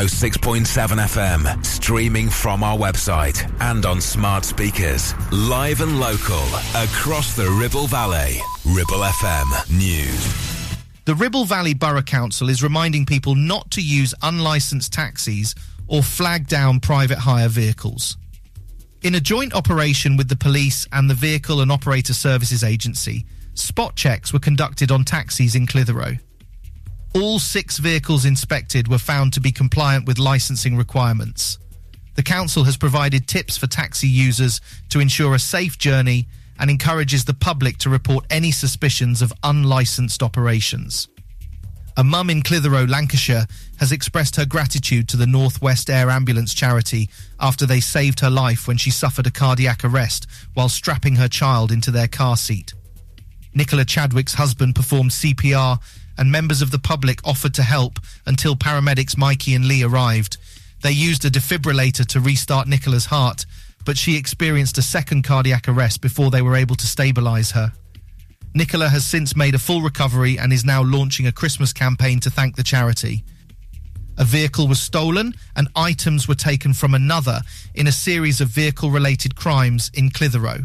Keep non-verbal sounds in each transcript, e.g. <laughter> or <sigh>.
106.7 FM, streaming from our website and on smart speakers. Live and local, across the Ribble Valley. Ribble FM News. The Ribble Valley Borough Council is reminding people not to use unlicensed taxis or flag down private hire vehicles. In a joint operation with the police and the Vehicle and Operator Services Agency, spot checks were conducted on taxis in Clitheroe. All six vehicles inspected were found to be compliant with licensing requirements. The council has provided tips for taxi users to ensure a safe journey and encourages the public to report any suspicions of unlicensed operations. A mum in Clitheroe, Lancashire, has expressed her gratitude to the Northwest Air Ambulance charity after they saved her life when she suffered a cardiac arrest while strapping her child into their car seat. Nicola Chadwick's husband performed CPR and members of the public offered to help until paramedics Mikey and Lee arrived. They used a defibrillator to restart Nicola's heart, but she experienced a second cardiac arrest before they were able to stabilize her. Nicola has since made a full recovery and is now launching a Christmas campaign to thank the charity. A vehicle was stolen and items were taken from another in a series of vehicle related crimes in Clitheroe.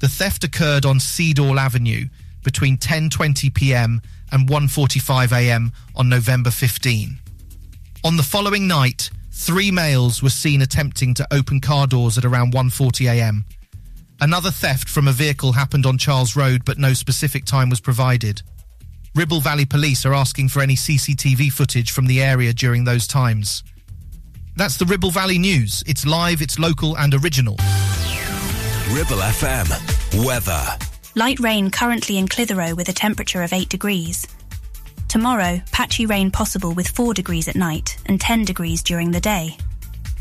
The theft occurred on Seadall Avenue between 10:20 p.m. and 1:45 a.m. on November 15. On the following night, three males were seen attempting to open car doors at around 1:40 a.m. Another theft from a vehicle happened on Charles Road, but no specific time was provided. Ribble Valley Police are asking for any CCTV footage from the area during those times. That's the Ribble Valley News. It's live, it's local, and original. Ribble FM. Weather. Light rain currently in Clitheroe with a temperature of 8 degrees. Tomorrow, patchy rain possible with 4 degrees at night and 10 degrees during the day.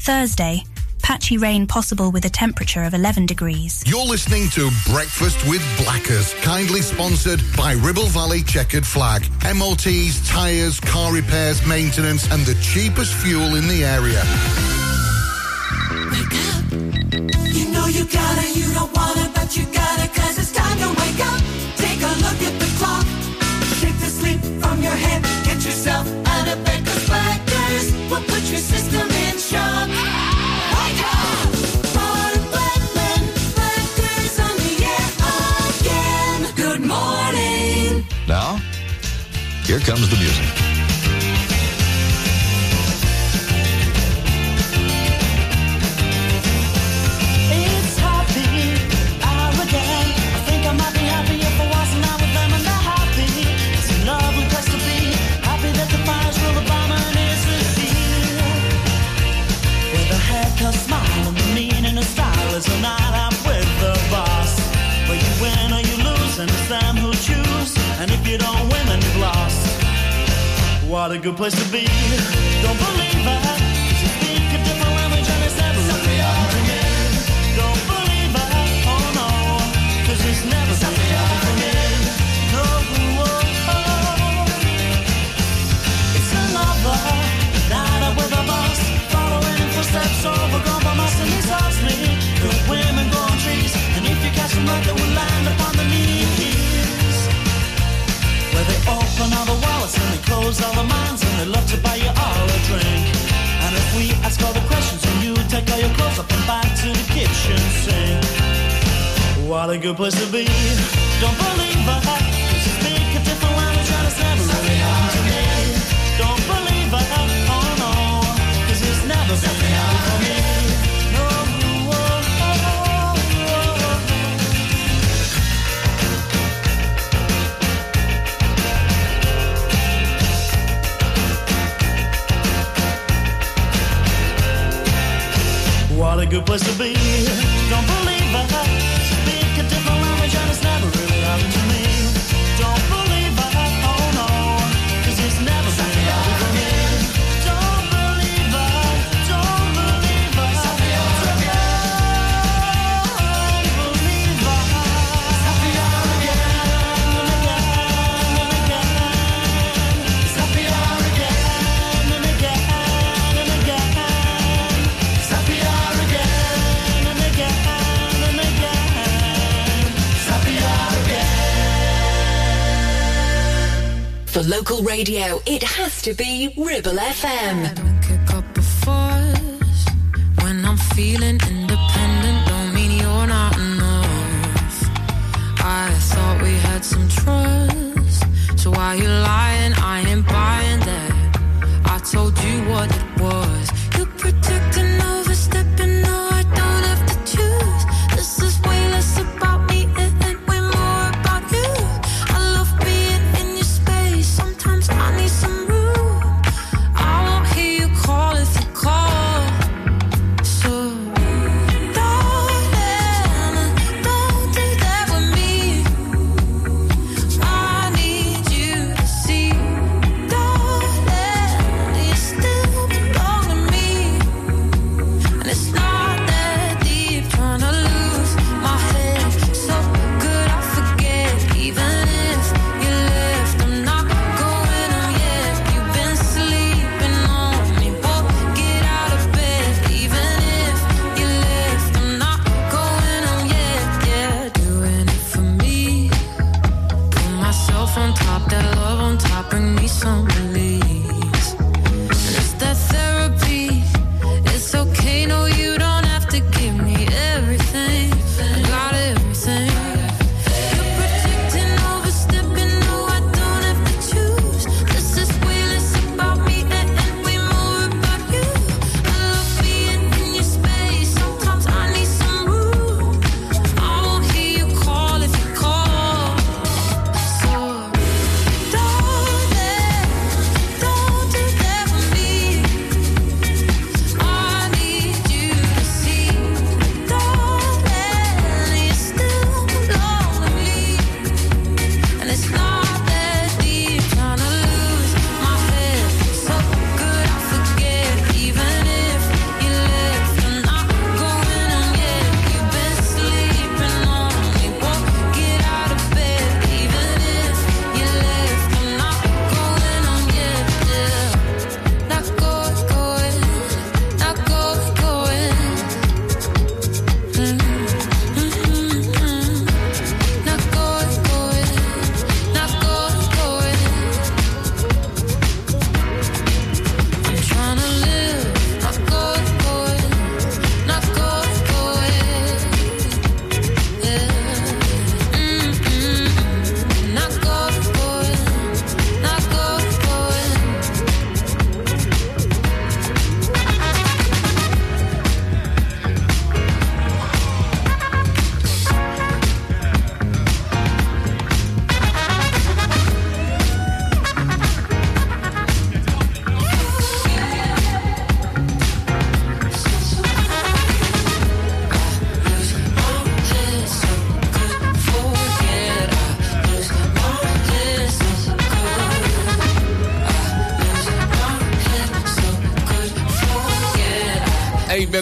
Thursday, patchy rain possible with a temperature of 11 degrees. You're listening to Breakfast with Blackers, kindly sponsored by Ribble Valley Chequered Flag. MOTs, tyres, car repairs, maintenance, and the cheapest fuel in the area. Wake up. You gotta, you don't wanna, but you gotta, cause it's time to wake up. Take a look at the clock. Shake the sleep from your head. Get yourself out of Blackers will put your system in shock. Wake up! Blackers on the air again. Good morning. Now, here comes the music. What a good place to be. Don't believe. It's another night my and they close all the minds and they love to buy you all a drink. And if we ask all the questions and you take all your clothes up and back to the kitchen sink. What a good place to be. Don't believe good place to be. For local radio, it has to be Ribble FM. Kick up a fuss when I'm feeling independent. Don't mean you're not enough. I thought we had some trust, so why you lying? I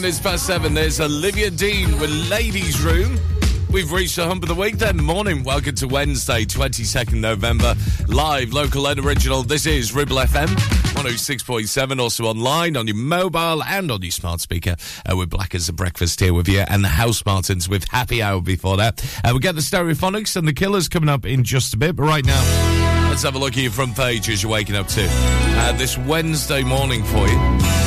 minutes past seven. There's Olivia Dean with Ladies Room. We've reached the hump of the week then. Morning. Welcome to Wednesday, 22nd November. Live, local and original. This is Ribble FM 106.7. Also online on your mobile and on your smart speaker. Uh, with Black as a Breakfast here with you and the Housemartins with Happy Hour before that. Uh, we get the Stereophonics and the Killers coming up in just a bit. But right now, let's have a look at your front page as you're waking up to. Uh, this Wednesday morning for you.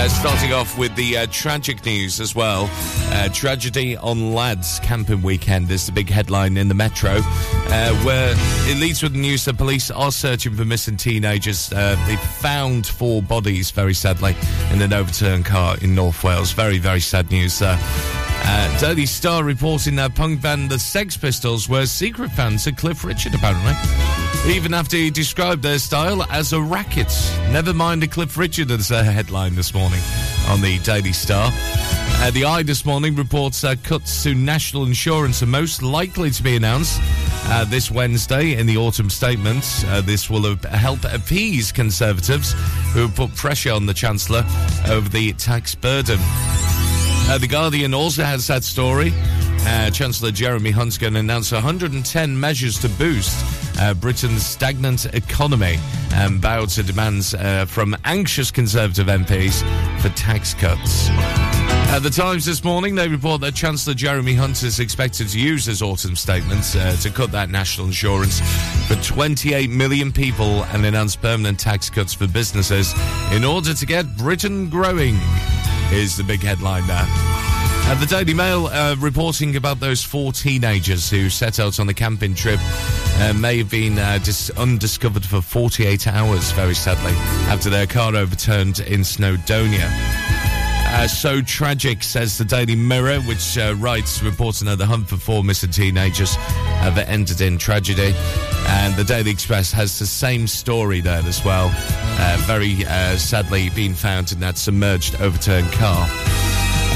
Uh, starting off with the uh, tragic news as well. Uh, tragedy on Lads Camping Weekend is the big headline in the Metro, uh, where it leads with the news that police are searching for missing teenagers. Uh, they found four bodies, very sadly, in an overturned car in North Wales. Very, very sad news there. Uh, Daily Star reporting that punk band The Sex Pistols were secret fans of Cliff Richard, apparently. Even after he described their style as a racket. Never mind a Cliff Richard as a headline this morning on the Daily Star. Uh, the i this morning reports uh, cuts to national insurance are most likely to be announced uh, this Wednesday in the autumn statement. Uh, this will help appease Conservatives who have put pressure on the Chancellor over the tax burden. Uh, the Guardian also has that story. Uh, Chancellor Jeremy Hunt's going to announce 110 measures to boost uh, Britain's stagnant economy and bow to demands uh, from anxious Conservative MPs for tax cuts. At the Times this morning, they report that Chancellor Jeremy Hunt is expected to use his autumn statement uh, to cut that national insurance for 28 million people and announce permanent tax cuts for businesses in order to get Britain growing. is the big headline there. Uh, the Daily Mail uh, reporting about those four teenagers who set out on the camping trip uh, may have been uh, dis- undiscovered for 48 hours, very sadly, after their car overturned in Snowdonia. Uh, so tragic, says the Daily Mirror, which uh, writes reporting that the hunt for four missing teenagers have ended in tragedy. And the Daily Express has the same story there as well. Very sadly being found in that submerged, overturned car.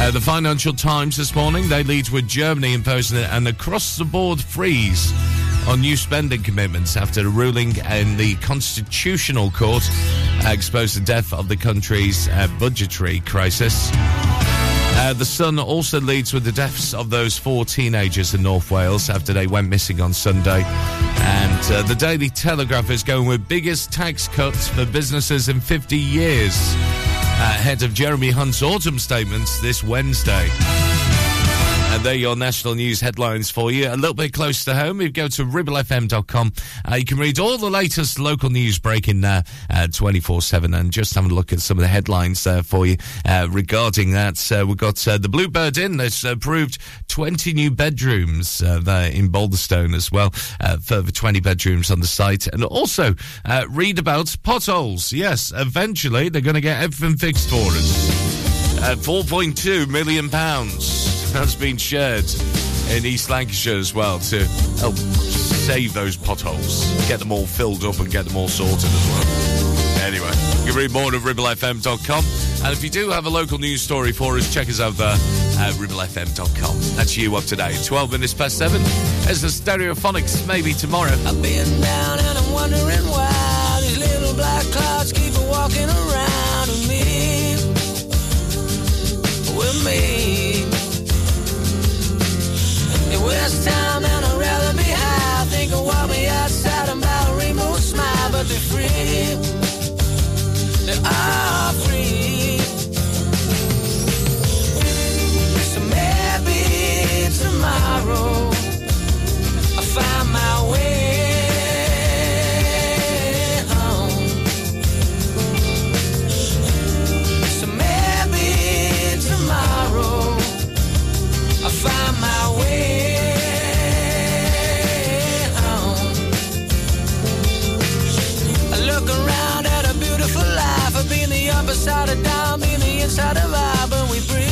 Uh, the Financial Times this morning, they lead with Germany imposing an across the board freeze on new spending commitments after a ruling in the Constitutional Court exposed the depth of the country's uh, budgetary crisis. Uh, the Sun also leads with the deaths of those four teenagers in North Wales after they went missing on Sunday. And uh, the Daily Telegraph is going with biggest tax cuts for businesses in 50 years. Uh, Ahead of Jeremy Hunt's autumn statements this Wednesday. And there are your national news headlines for you. A little bit close to home, you go to ribblefm.com, uh, you can read all the latest local news breaking there uh, 24-7 and just have a look at some of the headlines there for you uh, regarding that. Uh, we've got uh, the Bluebird Inn that's approved 20 new bedrooms uh, there in Balderstone as well. Uh, further 20 bedrooms on the site. And also uh, read about potholes. Yes, eventually they're going to get everything fixed for us. Uh, 4.2 million pounds has been shared in East Lancashire as well to help save those potholes, get them all filled up and get them all sorted as well. Anyway, you can read more at ribblefm.com. And if you do have a local news story for us, check us out there at ribblefm.com. That's you up today. 12 minutes past 7. There's the Stereophonics, maybe tomorrow. I've been down and I'm wondering why these little black clouds keep walking around me. With me. It time and I'd rather be high. Think of walk me outside and buy a rainbow smile, but they're free. They are free. So maybe tomorrow I'll find my way find my of being the upper side of down, the inside of I, but. We breathe.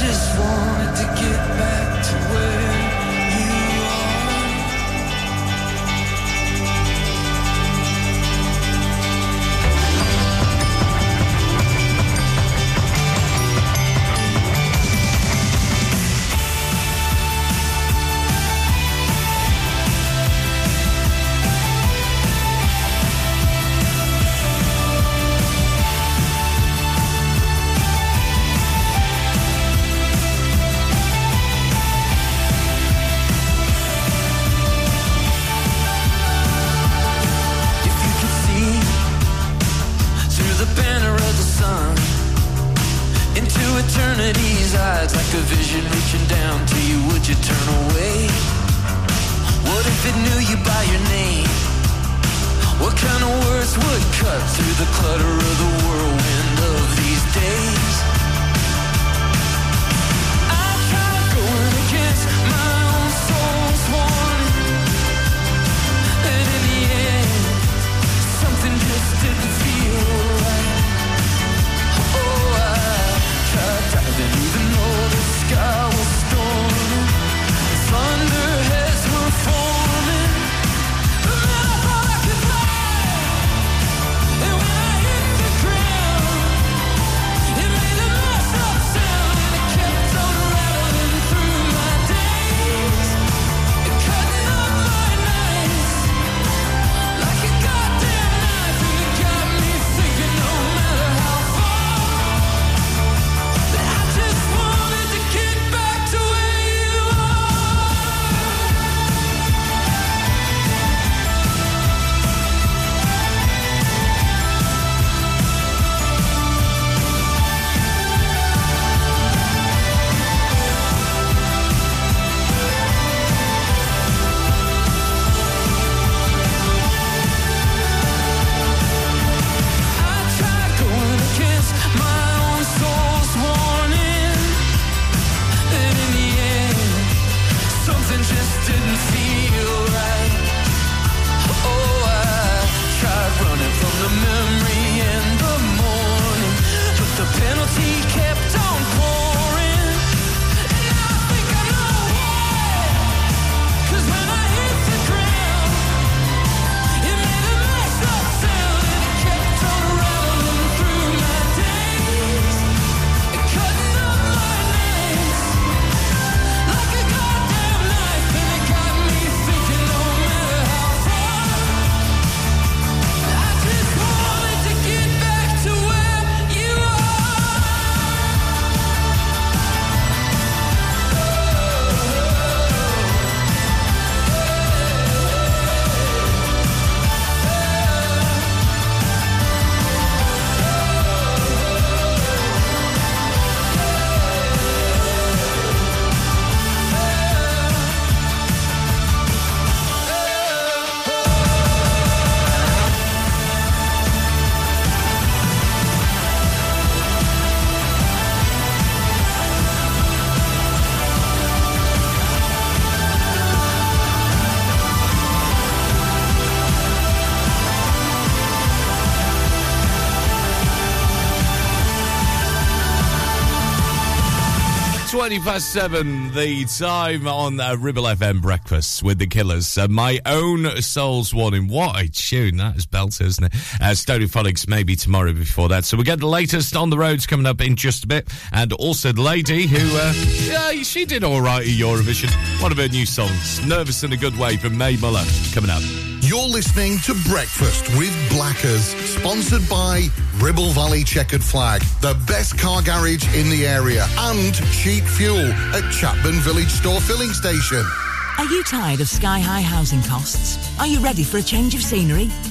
Just wanted to get back to where eyes, like a vision reaching down to you, would you turn away? What if it knew you by your name? What kind of words would cut through the clutter of the whirlwind of these days? 20 past 7, the time on uh, Ribble FM Breakfast with the Killers. Uh, my own soul's warning. What a tune. That is belter, isn't it? Uh, Stereophonics maybe tomorrow before that. So we get the latest on the roads coming up in just a bit. And also the lady who, uh, yeah, she did all right at Eurovision. One of her new songs, Nervous in a Good Way from Mae Muller, coming up. You're listening to Breakfast with Blackers, sponsored by Ribble Valley Chequered Flag, the best car garage in the area, and cheap fuel at Chatburn Village Store Filling Station. Are you tired of sky high housing costs? Are you ready for a change of scenery?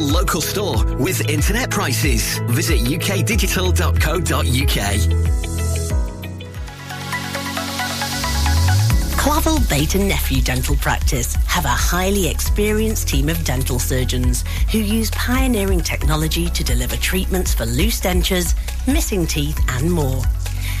local store with internet prices. Visit ukdigital.co.uk. Clavel Bait and Nephew Dental Practice have a highly experienced team of dental surgeons who use pioneering technology to deliver treatments for loose dentures, missing teeth, and more.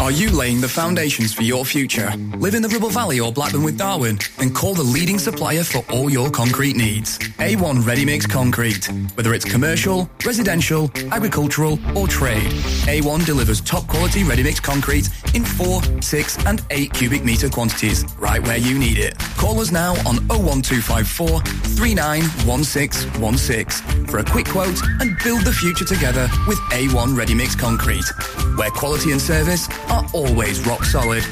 Are you laying the foundations for your future? Live in the Ribble Valley or Blackburn with Darwen? Then call the leading supplier for all your concrete needs. A1 Ready Mix Concrete. Whether it's commercial, residential, agricultural or trade, A1 delivers top quality ready mix concrete in 4, 6 and 8 cubic metre quantities right where you need it. Call us now on 01254 391616 for a quick quote and build the future together with A1 Ready Mix Concrete, where quality and service are always rock solid.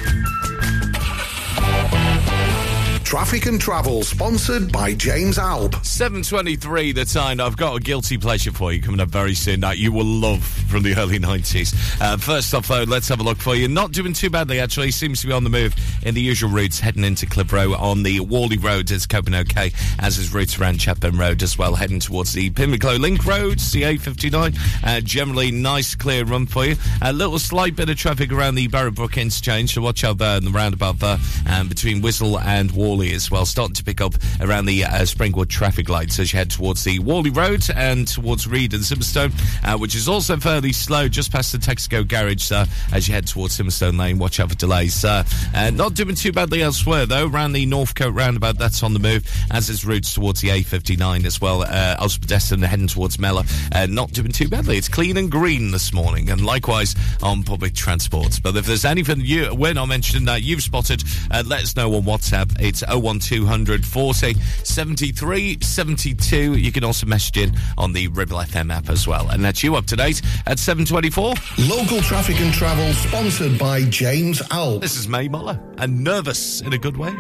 Traffic and Travel, sponsored by James Alb. 7.23 the time. I've got a guilty pleasure for you coming up very soon that you will love from the early 90s. Uh, first off, though, let's have a look for you. Not doing too badly, actually. Seems to be on the move in the usual routes, heading into Clitheroe on the Whalley Road. It's coping okay, as is routes around Chatburn Road as well, heading towards the Pimlico Link Road, CA59. Uh, generally, nice, clear run for you. A little slight bit of traffic around the Barrowbrook interchange, so watch out there in the roundabout there, um, between Wiswell and Whalley as well, starting to pick up around the uh, Springwood traffic lights as you head towards the Whalley Road and towards Read and Simonstone, uh, which is also fairly slow just past the Texaco garage uh, as you head towards Simonstone Lane. Watch out for delays. Uh, not doing too badly elsewhere though. Around the Northcote roundabout, that's on the move, as is routes towards the A59 as well. Uh, pedestrian heading towards Mellor, uh, not doing too badly. It's clean and green this morning, and likewise on public transport. But if there's anything you we're not mentioning that you've spotted, uh, let us know on WhatsApp. It's 01200 40 73 72. You can also message in on the Ribble FM app as well. And that's you up to date at 724. Local Traffic and Travel, sponsored by James Alb. This is Mae Muller, and nervous in a good way.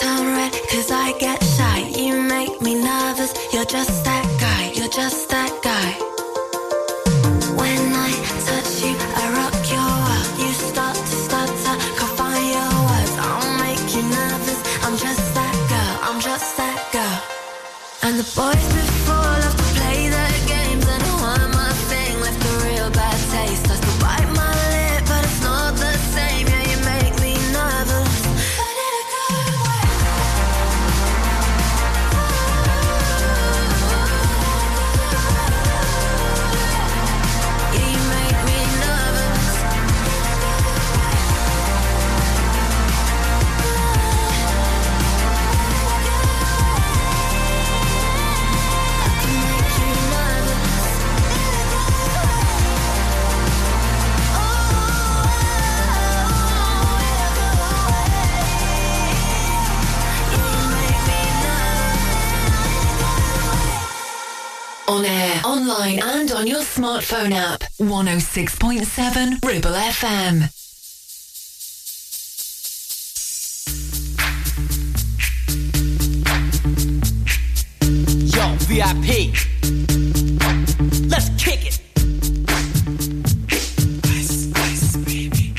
Turn red cause I get shy. You make me nervous. You're just that guy. You're just online, and on your smartphone app. 106.7 Ribble FM. Yo, VIP. Let's kick it. Ice, ice, baby.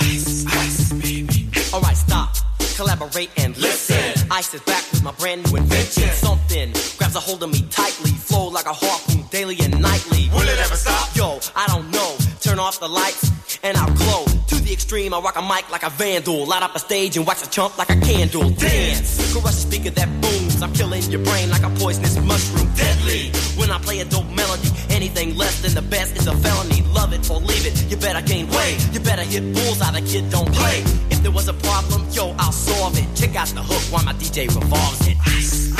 Ice, ice, baby. Alright, stop. Collaborate and listen. Ice is back with my brand new invention. Something grabs a hold of me tightly. Flow like a harpoon daily and nightly. Will it ever stop? Yo, I don't know. Turn off the lights and I'll glow. To the extreme, I rock a mic like a vandal. Light up a stage and wax a chump like a candle. Dance. Crush a speaker that booms. I'm killing your brain like a poisonous mushroom. Deadly. When I play a dope melody, anything less than the best is a felony. Love it or leave it. You better gain weight. You better hit bulls bullseye. The kid don't play. If there was a problem, yo, I'll solve it. Check out the hook while my DJ revolves it. Ice,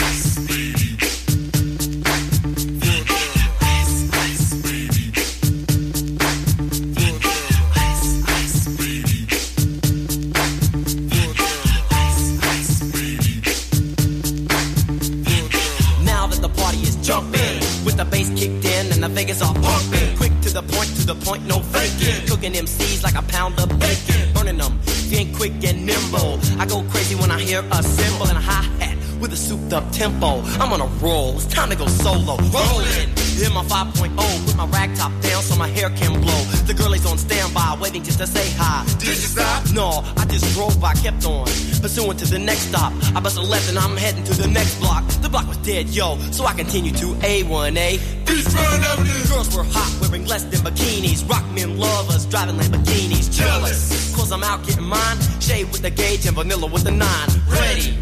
solo. Rolling. In my 5.0, put my rag top down so my hair can blow. The girl is on standby, waiting just to say hi. Did you stop? No, I just drove by, kept on. Pursuing to the next stop. I bust a left and I'm heading to the next block. The block was dead, yo, so I continue to A1A. Beach Avenue. Girls were hot, wearing less than bikinis. Rock men lovers, driving Lamborghinis. Jealous, cause I'm out getting mine. Shade with the gauge and vanilla with the nine. Ready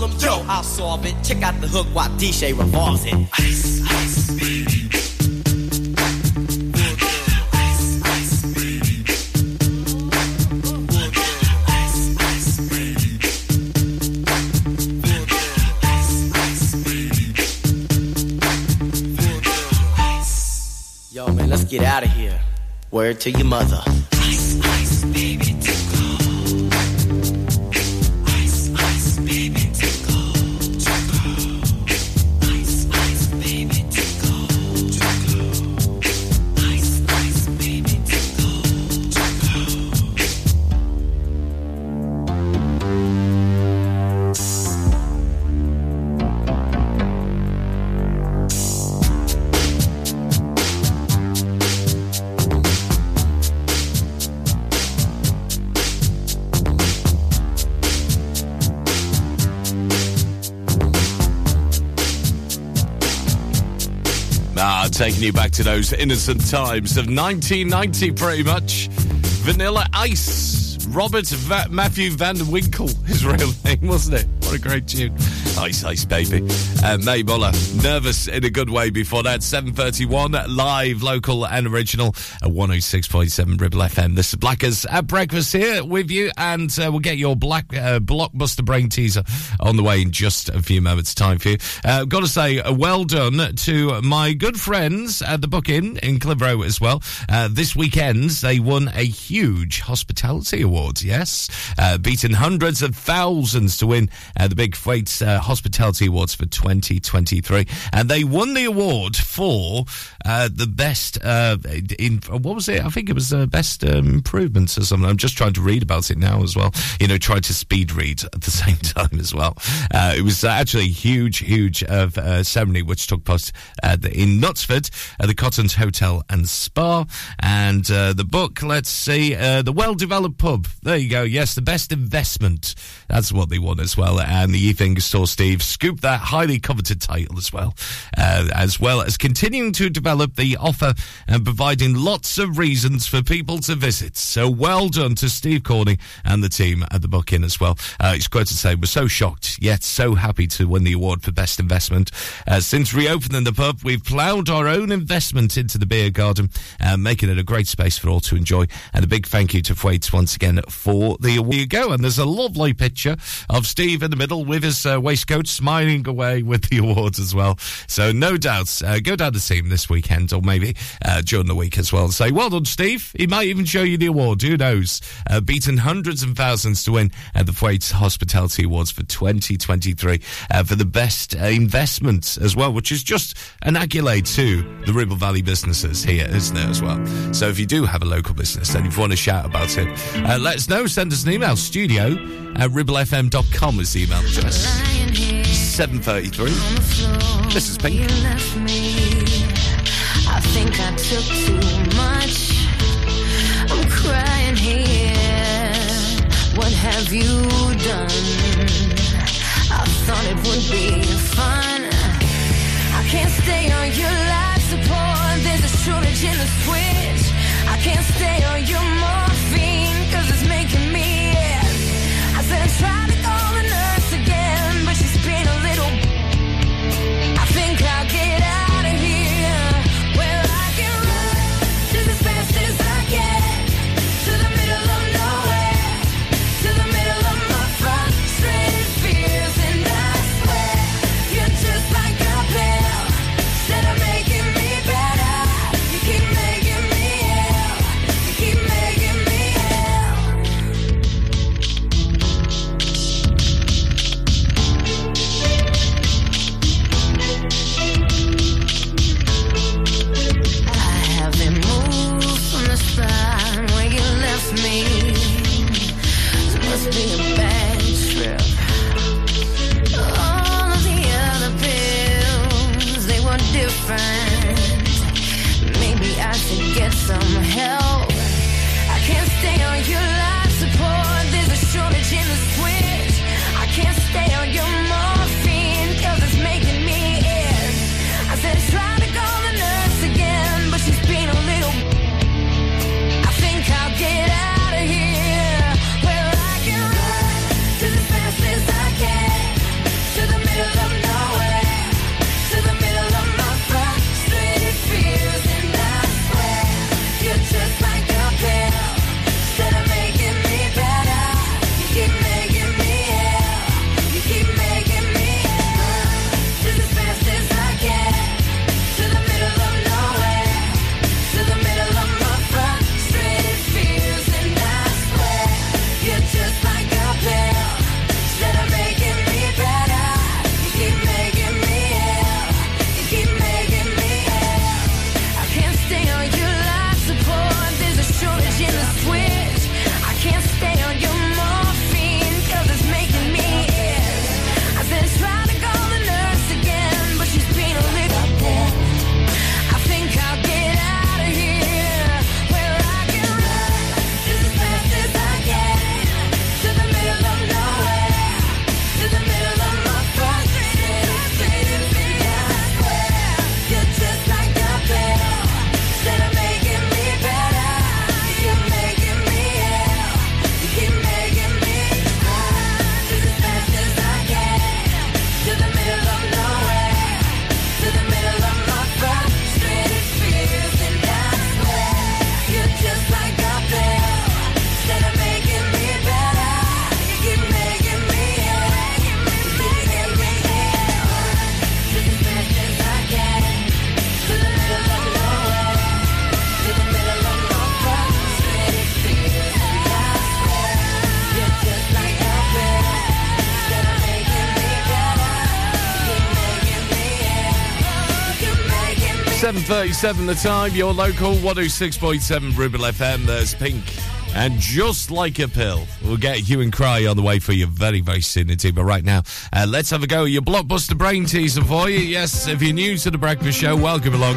Problem, yo, I'll solve it. Check out the hook while DJ revolves it. Ice, ice, baby. Yo, man, let's get out of here. Word to your mother. Taking you back to those innocent times of 1990, pretty much. Vanilla Ice. Robert Va- Matthew Van Winkle, his <laughs> real name, wasn't it? What a great tune. Ice Ice Baby. Uh, Mae Muller, nervous in a good way before that. 7.31, live, local and original at 106.7 Ribble FM. This is Blackers at breakfast here with you and uh, we'll get your black uh, blockbuster brain teaser on the way in just a few moments time for you. Uh, got to say, uh, well done to my good friends at the Booking in Clitheroe as well. Uh, this weekend, they won a huge hospitality award, yes, beating hundreds of thousands to win the Big Thwaites uh, Hospitality Awards for 2023. And they won the award for uh, the best, uh, in what was it? I think it was uh, best um, improvements or something. I'm just trying to read about it now as well. You know, trying to speed read at the <laughs> same time as well. Uh, it was uh, actually a huge, huge uh, ceremony which took place in Knutsford at the Cottons Hotel and Spa. And the book, let's see, The Well Developed Pub. There you go. Yes, the best investment. That's what they won as well. And the Evening Store Steve scooped that highly coveted title as well, uh, as well as continuing to develop the offer and providing lots of reasons for people to visit. So well done to Steve Corney and the team at the booking as well. Uh, it's quite to say, we're so shocked, yet so happy to win the award for best investment. Uh, since reopening the pub, we've ploughed our own investment into the beer garden, uh, making it a great space for all to enjoy. And a big thank you to Thwaites once again for the award. There you go. And there's a lovely picture of Steve in the middle with his uh, waistcoat smiling away with the awards as well. So no doubts, uh, go down to see him this weekend or maybe uh, during the week as well and say, well done, Steve. He might even show you the award. Who knows? Uh, beaten hundreds and thousands to win at the Thwaites Hospitality Awards for 2023 uh, for the best uh, investment as well, which is just an accolade to the Ribble Valley businesses here, isn't it, as well? So if you do have a local business and you want to shout about it, uh, let us know. Send us an email. Studio at ribblefm.com is the email address. 7.33. This is Pink. You left me. I think I took too much. I'm crying here. What have you done? I thought it would be fun. I can't stay on your life support. There's a shortage in the switch. I can't stay on your 7.37 the time, your local 106.7 Ribble FM. There's Pink. And just like a pill, we'll get Hue and Cry on the way for you very, very soon indeed. But right now, uh, let's have a go at your blockbuster brain teaser for you. Yes, if you're new to the breakfast show, welcome along.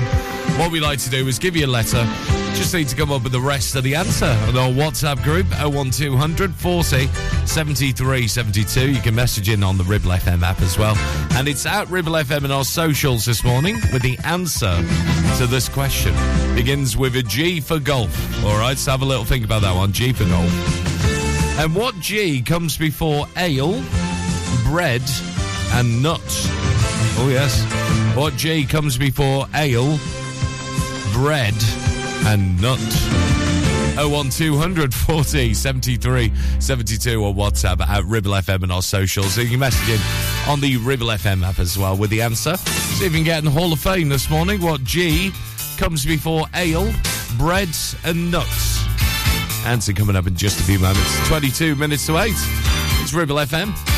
What we like to do is give you a letter. Just need to come up with the rest of the answer on our WhatsApp group 01200 40 73 72. You can message in on the Ribble FM app as well. And it's at Ribble FM in our socials this morning with the answer to this question. Begins with a G for golf. All right, let's have a little think about that one. G for golf. And what G comes before ale, bread, and nuts? Oh, yes. What G comes before ale, bread, and nut? 01200 40 73 72 or WhatsApp at Ribble FM and our socials. So you can message in on the Ribble FM app as well with the answer. See if you can get in the Hall of Fame this morning. What G comes before ale, bread, and nuts? Answer coming up in just a few moments. 22 minutes to 8. It's Ribble FM.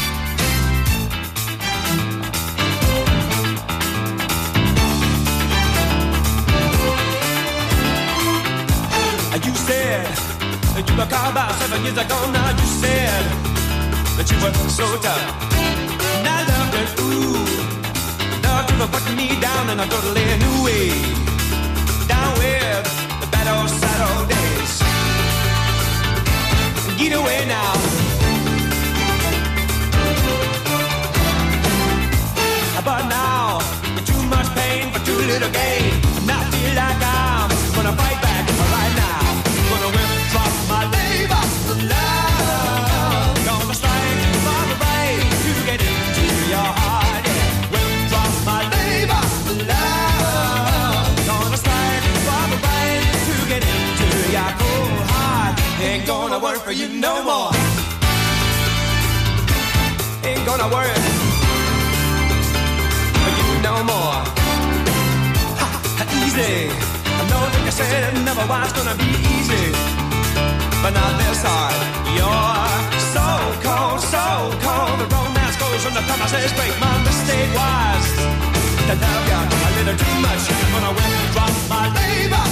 Were called about seven years ago. Now you said that you were so tough. And I loved it, ooh. Loved you for putting me down in a totally new way. Down with the bad old sad old days. Get away now. But now, too much pain for too little gain. And I feel like I'm gonna fight. Gonna withdraw my labor love. Gonna strike for the right to get into your heart. Yeah. Withdraw my labor love. Gonna strike for the right to get into your cold heart. Ain't gonna work for you no more. Ain't gonna work for you no more. Ha, ha, easy. I know that you said it never was gonna be easy, but not this hard. You're so cold, so cold. The romance goes when the promises break. My mistake was to love you a little too much. Gonna withdraw my labor,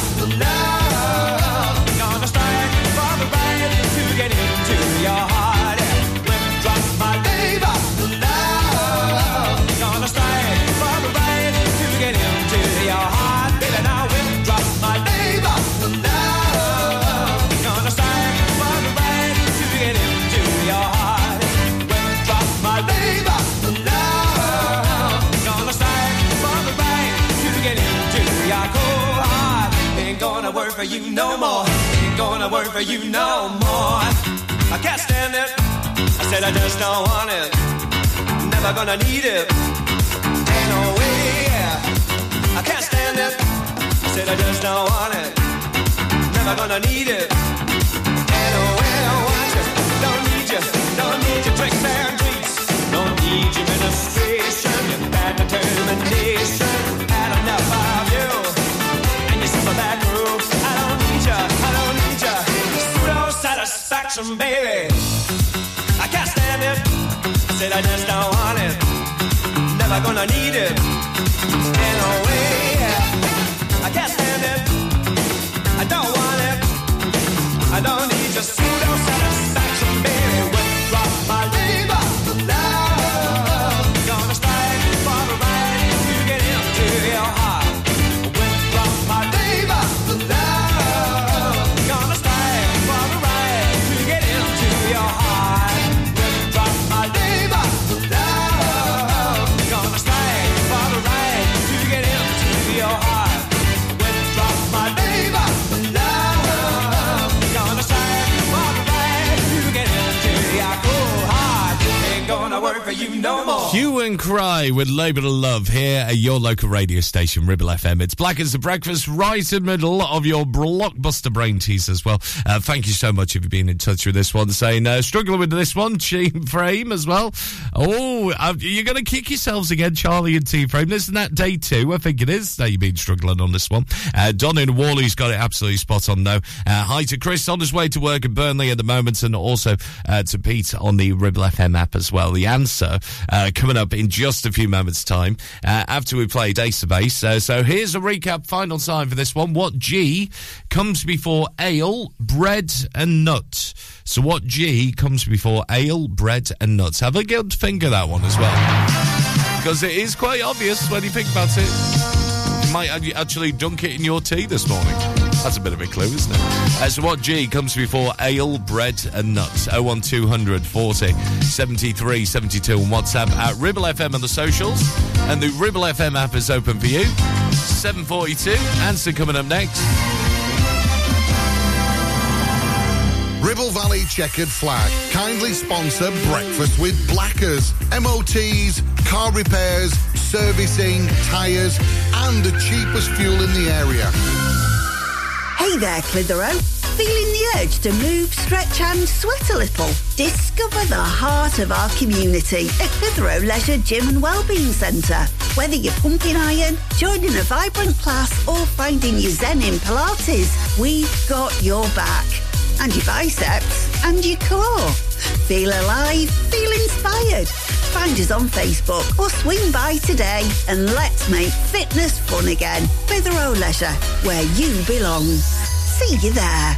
for you no more. Ain't gonna work for you no more. I can't stand it. I said I just don't want it. Never gonna need it. Ain't no way. I can't stand it. I said I just don't want it. Never gonna need it. Ain't no way I want you. Don't need you. Don't need your tricks and treats. Don't need your ministration. Your bad determination. Satisfaction, baby. I can't stand it. Said I just don't want it. Never gonna need it. Ain't no way. I can't stand it. I don't want it. I don't need your pseudo Hue and Cry with Labour of Love here at your local radio station, Ribble FM. It's Black as the Breakfast, right in the middle of your blockbuster brain tease as well. Uh, thank you so much if you've been in touch with this one, saying, uh, struggling with this one, Team Frame as well. Oh, uh, you're going to kick yourselves again, Charlie and Team Frame. Isn't that day two? I think it is. That you've been struggling on this one. Uh, Don in Whalley's got it absolutely spot on, though. Uh, hi to Chris on his way to work in Burnley at the moment, and also uh, to Pete on the Ribble FM app as well. The answer uh, coming up in just a few moments' time uh, after we play Database. Uh, so here's a recap, final time for this one. What G comes before ale, bread, and nut? So what G comes before ale, bread, and nuts? Have a good of that one as well. Because it is quite obvious when you think about it. You might actually dunk it in your tea this morning. That's a bit of a clue, isn't it? Uh, so what G comes before ale, bread and nuts? 01200 40 73 72 on WhatsApp at Ribble FM on the socials. And the Ribble FM app is open for you. 742. Answer coming up next. Ribble Valley Chequered Flag kindly sponsor Breakfast with Blackers. MOTs, car repairs, servicing, tyres, and the cheapest fuel in the area. Hey there, Clitheroe. Feeling the urge to move, stretch and sweat a little? Discover the heart of our community at Clitheroe Leisure Gym and Wellbeing Centre. Whether you're pumping iron, joining a vibrant class or finding your zen in Pilates, we've got your back. And your biceps and your core. Feel alive, feel inspired. Find us on Facebook or swing by today and let's make fitness fun again. Clitheroe Leisure, where you belong. See you there.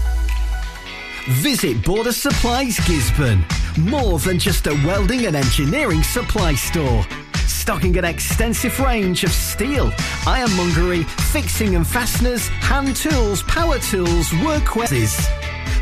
Visit Border Supplies Gisburn. More than just a welding and engineering supply store. Stocking an extensive range of steel, ironmongery, fixing and fasteners, hand tools, power tools, workwears.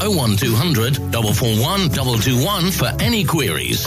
01200 441 221 for any queries.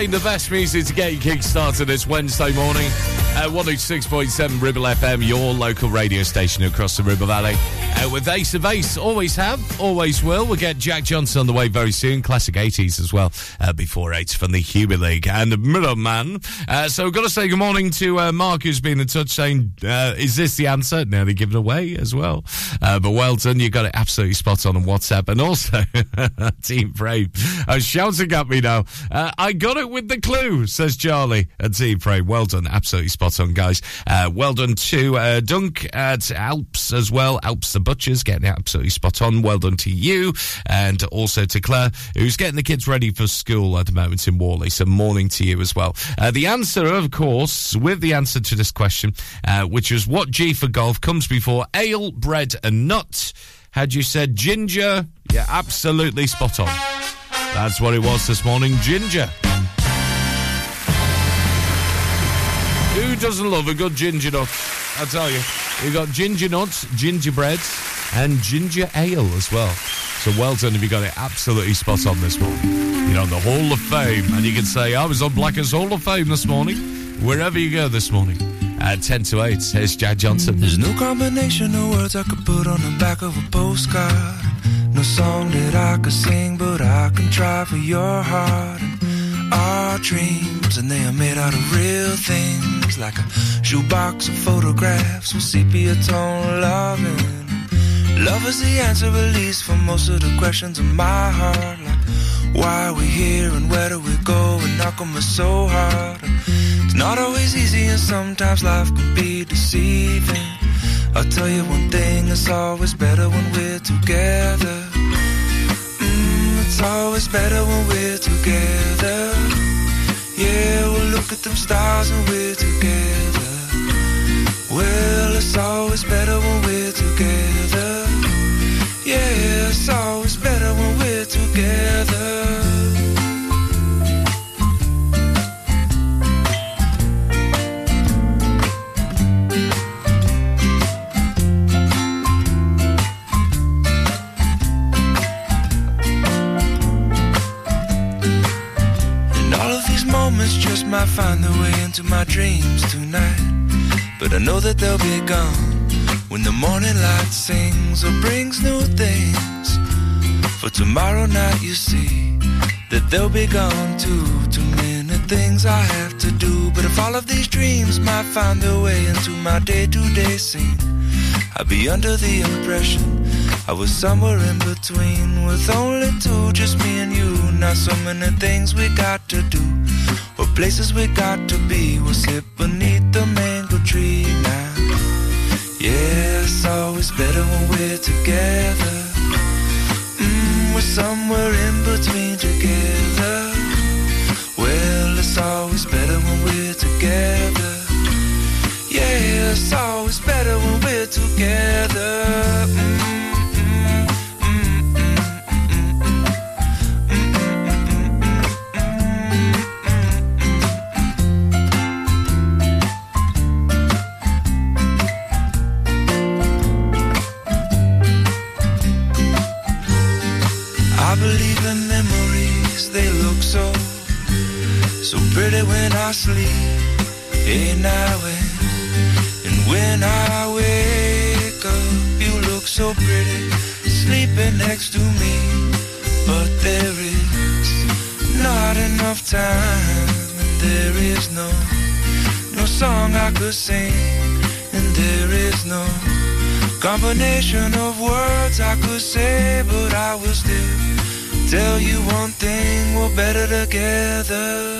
Playing the best music to get you kick-started this Wednesday morning. at 106.7 Ribble FM, your local radio station across the Ribble Valley. Uh, with Ace of Base, always have, always will. We'll get Jack Johnson on the way very soon. Classic 80s as well, uh, before 8 from the Human League and the Mirror Man. Uh, so we've got to say good morning to uh, Mark, who's been in touch saying, uh, is this the answer? Nearly given it away as well. Uh, but well done, you got it absolutely spot on on WhatsApp. And also, <laughs> Team Frame shouting at me now. Uh, I got it with the clue, says Charlie at Team Frame. Well done, absolutely spot on, guys. Uh, well done to uh, Dunk at Alps as well. Alps the Butchers getting absolutely spot on. Well done to you. And also to Claire, who's getting the kids ready for school at the moment in Whalley. So morning to you as well. Uh, the answer, of course, with the answer to this question, uh, which is what G for golf comes before ale, bread, and nut. Had you said ginger? you're absolutely spot on. That's what it was this morning, ginger. Who doesn't love a good ginger nut? I tell you, you've got ginger nuts, gingerbreads, and ginger ale as well. So well done if you got it absolutely spot on this morning. You're on the Hall of Fame, and you can say, I was on Blackers Hall of Fame this morning, wherever you go this morning. At 10 to 8, here's Jack Johnson. There's no combination of words I could put on the back of a postcard. No song that I could sing, but I can try for your heart. And our dreams, and they are made out of real things, like a shoebox of photographs with sepia tone loving. Love is the answer, at least, for most of the questions in my heart. Like, why are we here and where do we go? And how come it's so hard? And not always easy, and sometimes life can be deceiving. I'll tell you one thing, it's always better when we're together. Mm, it's always better when we're together. Yeah, we'll look at them stars and we're together. Well, it's always better when we're they'll be gone too. Too many things I have to do. But if all of these dreams might find their way into my day to day scene, I'd be under the impression I was somewhere in between with only two, just me and you. Not so many things we got to do or places we got to be. We'll sit beneath the mango tree now. Yeah, it's always better when we're together. Mm, we're somewhere in combination of words I could say, but I will still tell you one thing, we're better together.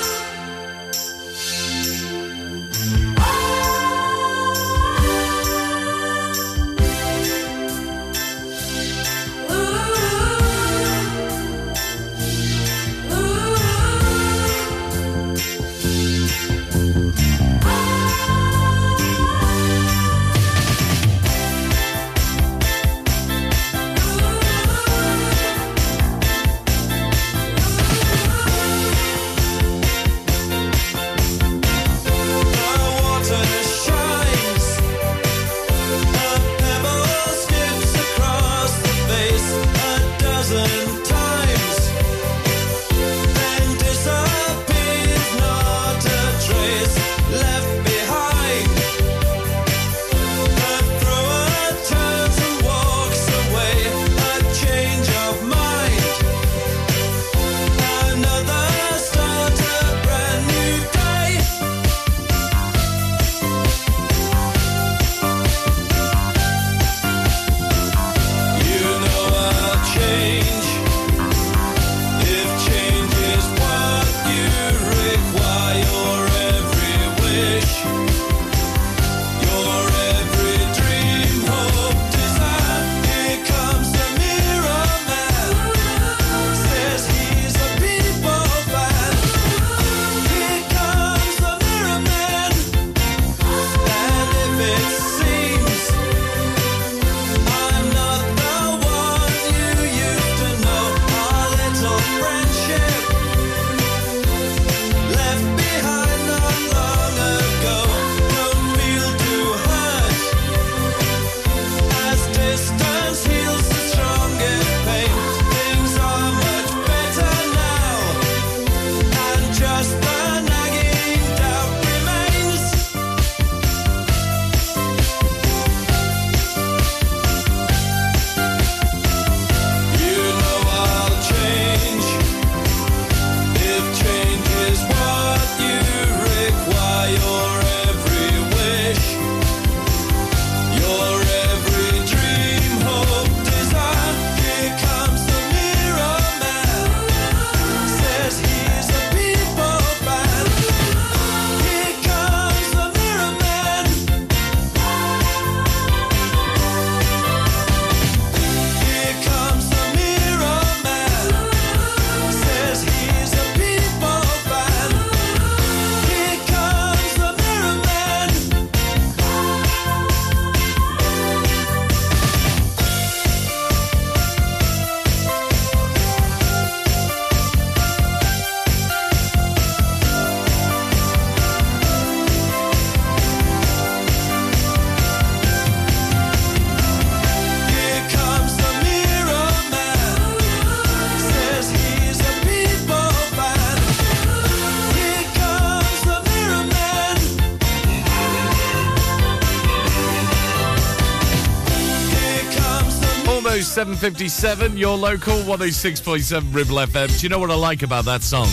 7.57, your local 106.7 Ribble FM. Do you know what I like about that song?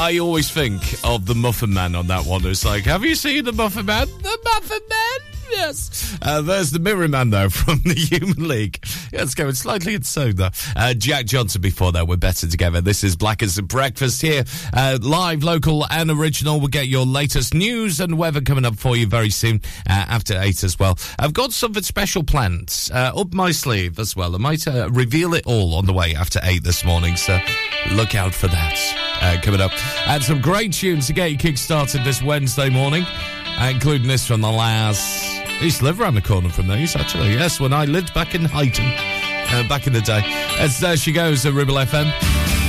I always think of the Muffin Man on that one. It's like, have you seen the Muffin Man? The Muffin Man? Yes. Uh, there's the Mirror Man, though, <laughs> from the Human League. Yeah, it's going slightly insane, though. Uh, Jack Johnson before that. We're better together. This is Black as Breakfast here. Uh, live, local, and original. We'll get your latest news and weather coming up for you very soon uh, after 8 as well. I've got something special planned uh, up my sleeve as well. I might uh, reveal it all on the way after 8 this morning, so look out for that coming up. And some great tunes to get you kick-started this Wednesday morning, including this from the La's. I used to live around the corner from these, actually. Yes, when I lived back in Huyton, uh, back in the day. As there she goes, at Ribble FM.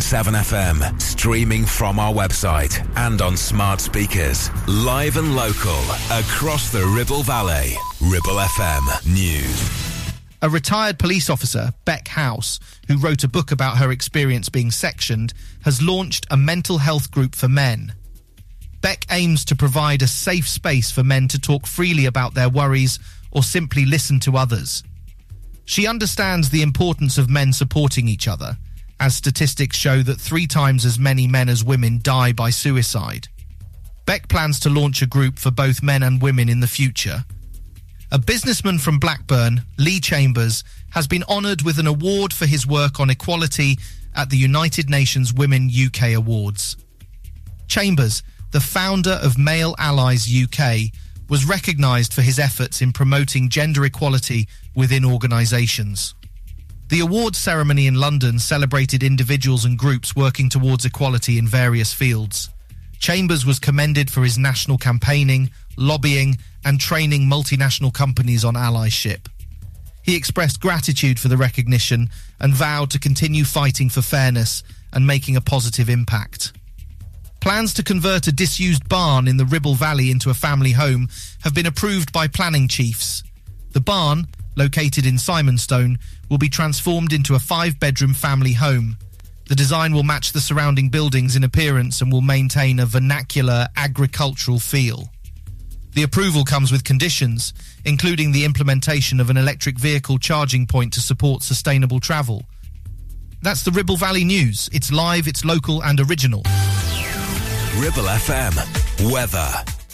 FM, streaming from our website and on smart speakers. Live and local, across the Ribble Valley. Ribble FM News. A retired police officer, Beck House, who wrote a book about her experience being sectioned, has launched a mental health group for men. Beck aims to provide a safe space for men to talk freely about their worries or simply listen to others. She understands the importance of men supporting each other, as statistics show that three times as many men as women die by suicide. Beck plans to launch a group for both men and women in the future. A businessman from Blackburn, Lee Chambers, has been honoured with an award for his work on equality at the United Nations Women UK Awards. Chambers, the founder of Male Allies UK, was recognised for his efforts in promoting gender equality within organisations. The awards ceremony in London celebrated individuals and groups working towards equality in various fields. Chambers was commended for his national campaigning, lobbying, and training multinational companies on allyship. He expressed gratitude for the recognition and vowed to continue fighting for fairness and making a positive impact. Plans to convert a disused barn in the Ribble Valley into a family home have been approved by planning chiefs. The barn, located in Simonstone, will be transformed into a five bedroom family home. The design will match the surrounding buildings in appearance and will maintain a vernacular agricultural feel. The approval comes with conditions, including the implementation of an electric vehicle charging point to support sustainable travel. That's the Ribble Valley News. It's live, it's local, and original. Ribble FM. Weather.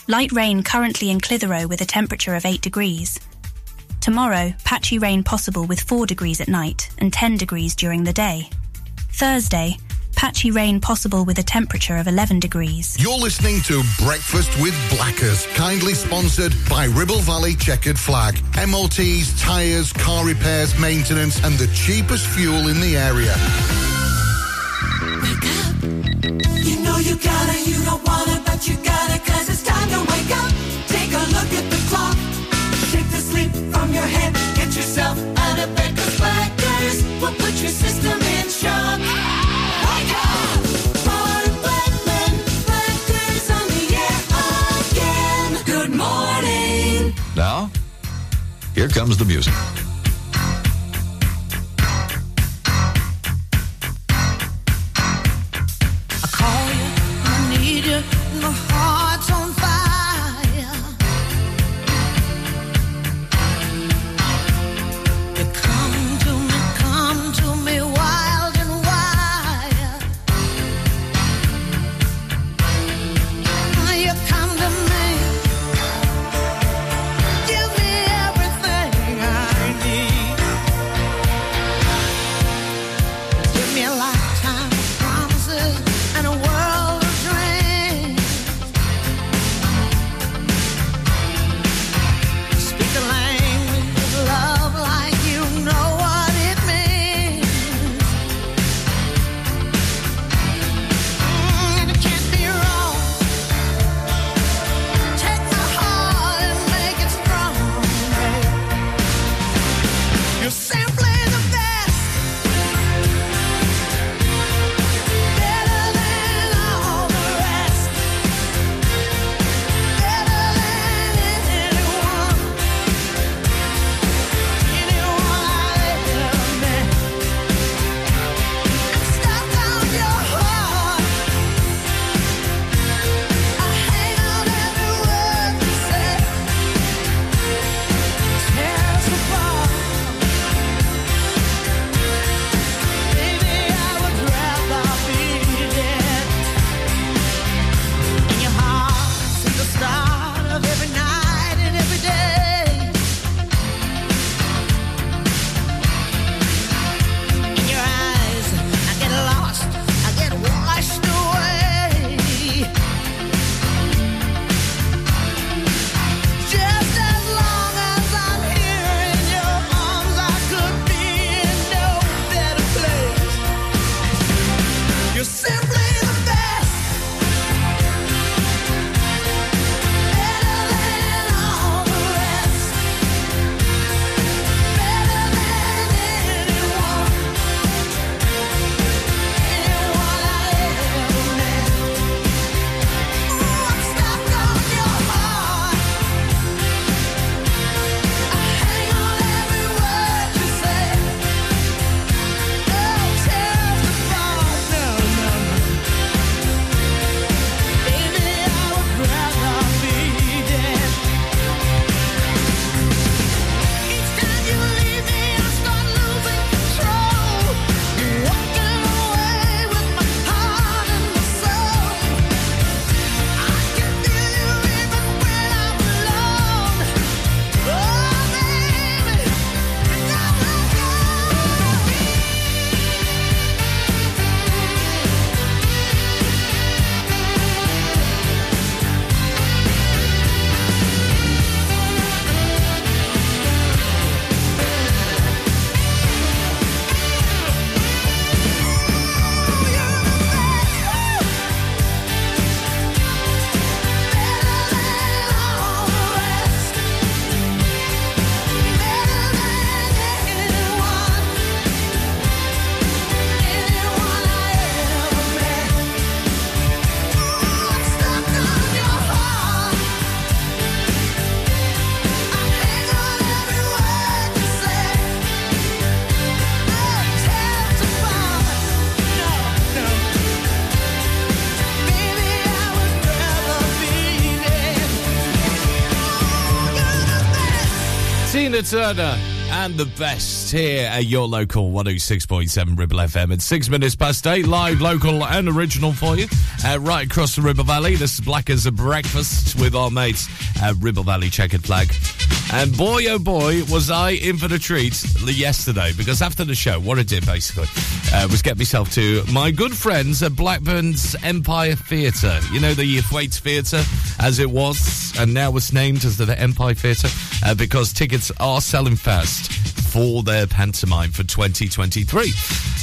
Light rain currently in Clitheroe with a temperature of 8 degrees. Tomorrow, patchy rain possible with 4 degrees at night and 10 degrees during the day. Thursday, patchy rain possible with a temperature of 11 degrees. You're listening to Breakfast with Blackers, kindly sponsored by Ribble Valley Chequered Flag. MOTs, tyres, car repairs, maintenance, and the cheapest fuel in the area. You know you gotta, you don't wanna, but you gotta, cause it's time to wake up. Take a look at the from your head. Get yourself out of bed, cause Blackers will put your system in shock. Good morning. Now, here comes the music. Tina Turner and the best here at your local 106.7 Ribble FM. It's six minutes past eight, live, local, and original for you. Uh, right across the Ribble Valley. This is Black as a Breakfast with our mates at Ribble Valley Chequered Flag. And boy, oh boy, was I in for the treat yesterday because after the show, what I did basically uh, was get myself to my good friends at Blackburn's Empire Theatre. You know, the Thwaites Theatre as it was, and now it's named as the Empire Theatre uh, because tickets are selling fast for their pantomime for 2023,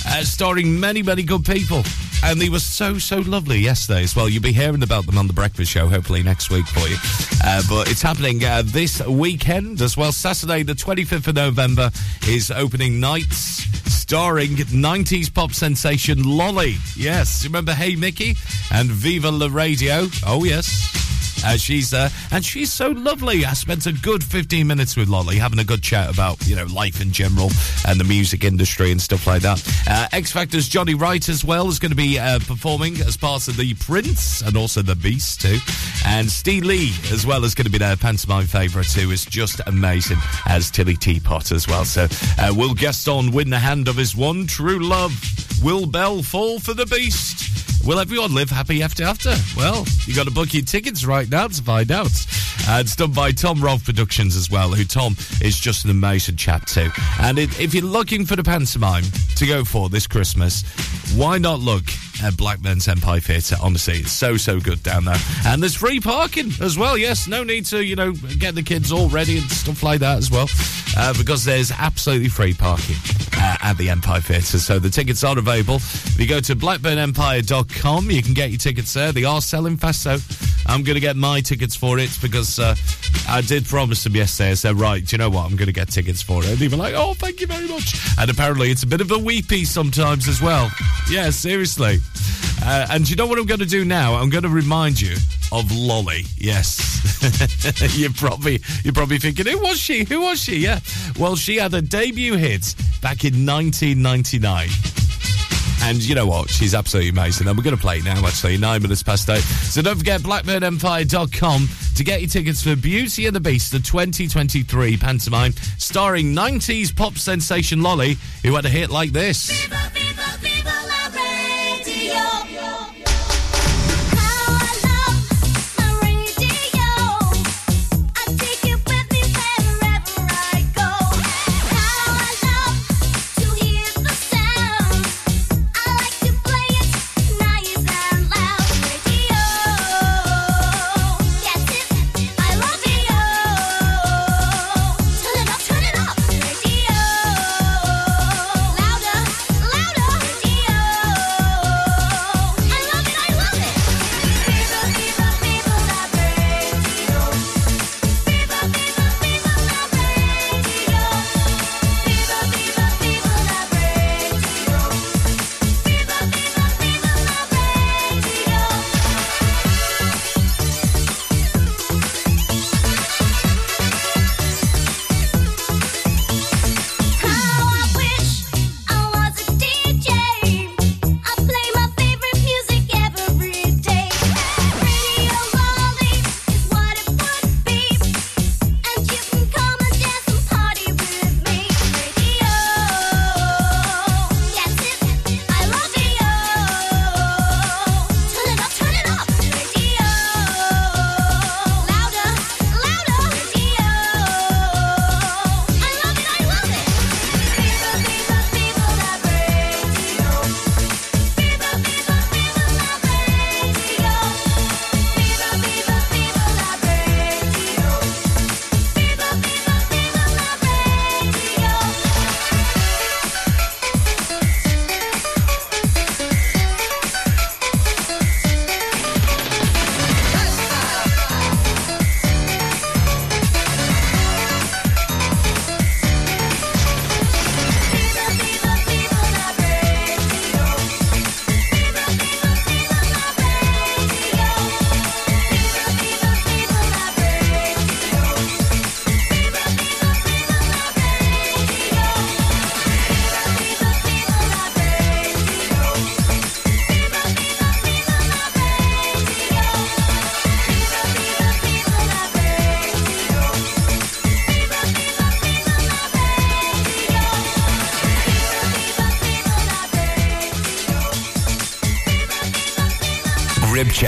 uh, starring many, many good people. And they were so, so lovely yesterday as well. You'll be hearing about them on the breakfast show, hopefully next week for you. Uh, but it's happening uh, this weekend as well. Saturday, the 25th of November, is opening nights starring 90s pop sensation Lolly. Yes, remember Hey Mickey and Viva La Radio? Oh, yes. Uh, she's uh, and she's so lovely. I spent a good 15 minutes with Lolly having a good chat about you know life in general and the music industry and stuff like that. Uh, X Factor's Johnny Wright as well is going to be uh, performing as part of the Prince and also the Beast too. And Steve Lee as well is going to be their pantomime favourite too. Is just amazing as Tilly Teapot as well. So uh, will Gaston win the hand of his one true love? Will Belle fall for the Beast? Will everyone live happy after after? Well, you got to book your tickets right now to find out. Uh, it's done by Tom Rolfe Productions as well, who Tom is just an amazing chap too. And it, if you're looking for the pantomime to go for this Christmas, why not look at Blackburn's Empire Theatre? Honestly, it's so, so good down there. And there's free parking as well, yes. No need to, you know, get the kids all ready and stuff like that as well, uh, because there's absolutely free parking uh, at the Empire Theatre. So the tickets are available. If you go to blackburnempire.com, you can get your tickets there. They are selling fast, so I'm going to get my tickets for it because uh, I did promise them yesterday. I said, right, do you know what? I'm going to get tickets for it. And they were like, oh, thank you very much. And apparently it's a bit of a weepy sometimes as well. Yeah, seriously. Uh, and you know what I'm going to do now? I'm going to remind you of Lolly. Yes, <laughs> you're probably you're probably thinking, who was she? Who was she? Yeah. Well, she had a debut hit back in 1999. And you know what? She's absolutely amazing. And we're going to play it now, actually, nine minutes past eight. So don't forget blackburnempire.com to get your tickets for Beauty and the Beast, the 2023 pantomime starring 90s pop sensation Lolly, who had a hit like this.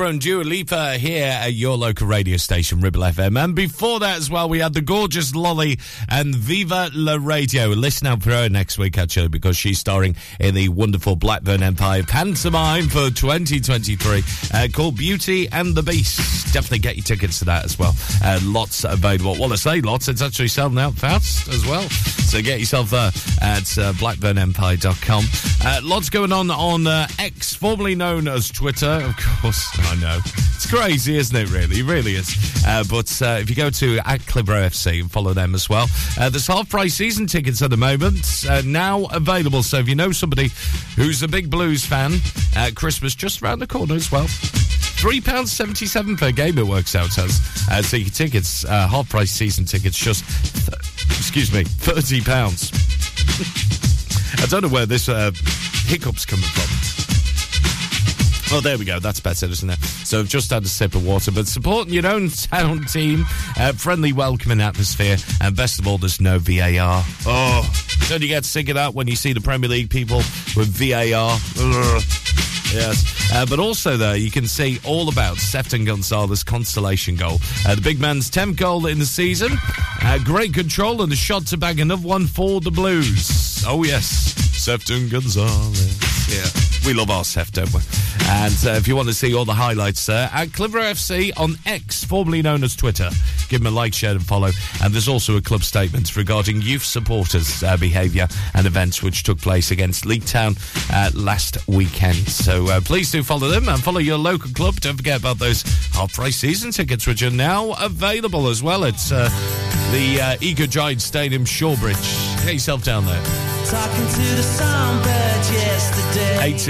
From Dua Lipa here at your local radio station, Ribble FM. And before that as well, we had the gorgeous Lolly and Viva La Radio. Listen out for her next week, actually, because she's starring in the wonderful Blackburn Empire pantomime for 2023 uh, called Beauty and the Beast. Definitely get your tickets to that as well. Uh, lots available. Well, I say lots, it's actually selling out fast as well. So get yourself there at uh, blackburnempire.com. Uh, lots going on on uh, X, formerly known as Twitter. Of course, <laughs> I know. It's crazy, isn't it, really? It really is. Uh, but uh, if you go to at Clitheroe FC and follow them as well, uh, there's half price season tickets at the moment uh, now available. So if you know somebody who's a big blues fan, uh, Christmas just around the corner as well. £3.77 per game it works out as. Uh, so your tickets, uh, half price season tickets, just, th- excuse me, £30. I don't know where this uh, hiccup's coming from. Oh, there we go. That's better, isn't it? So I've just had a sip of water, but supporting your own town team, uh, friendly, welcoming atmosphere, and best of all, there's no VAR. Oh, don't you get sick of that when you see the Premier League people with VAR? Yes. Uh, but also, there, you can see all about Sefton Gonzalez' constellation goal. Uh, the big man's 10th goal in the season. Uh, great control and a shot to bag another one for the Blues. Oh, yes. Sefton Gonzalez. Yeah we love our ourselves, don't we? And uh, if you want to see all the highlights there, uh, at Clitheroe FC on X, formerly known as Twitter, give them a like, share, and follow. And there's also a club statement regarding youth supporters' uh, behaviour and events which took place against Leek Town uh, last weekend. So uh, please do follow them and follow your local club. Don't forget about those half price season tickets, which are now available as well. It's uh, the Eco Giant Stadium, Shawbridge. Get yourself down there. Talking to the yesterday. 18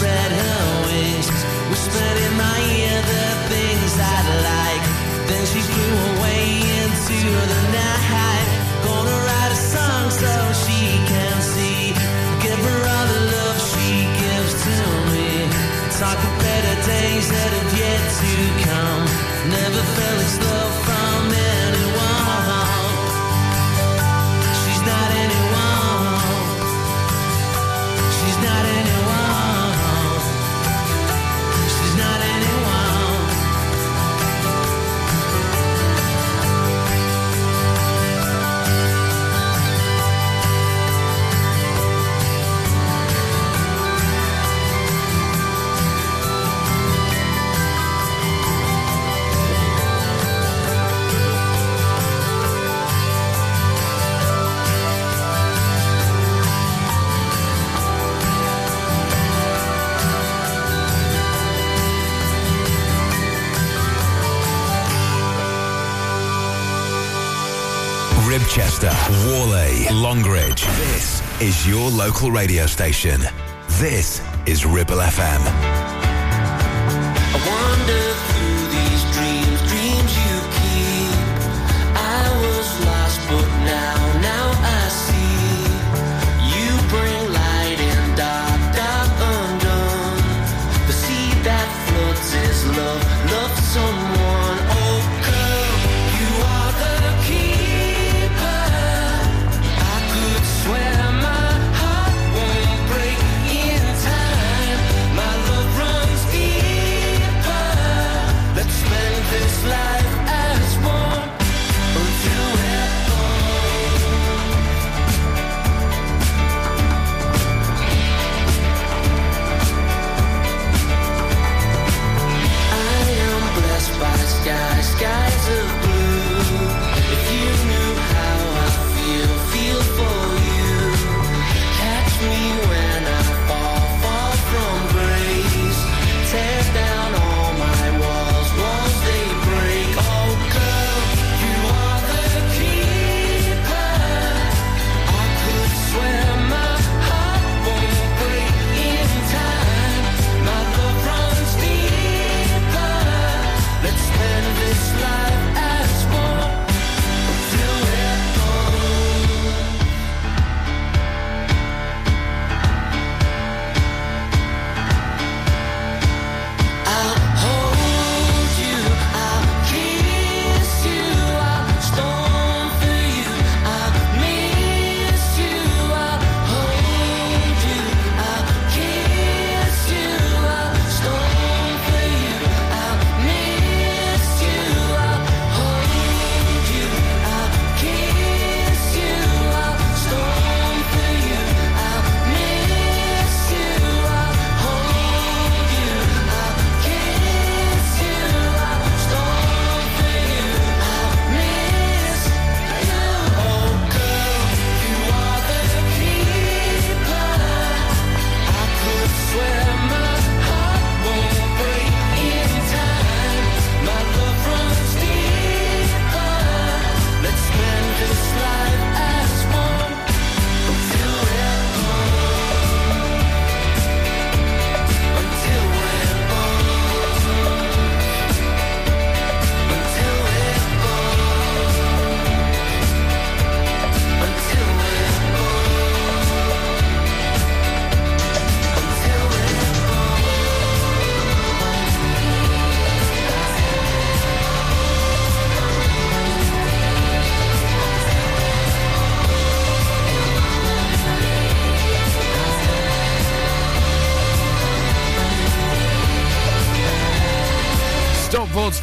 spread her wings. Whispered in my ear the things I'd like. Then she flew away into the night. Gonna write a song so she can see. Give her all the love she gives to me. Talk of better days that have yet to come. Never felt this love Ribchester, Whalley, Longridge. This is your local radio station. This is Ribble FM.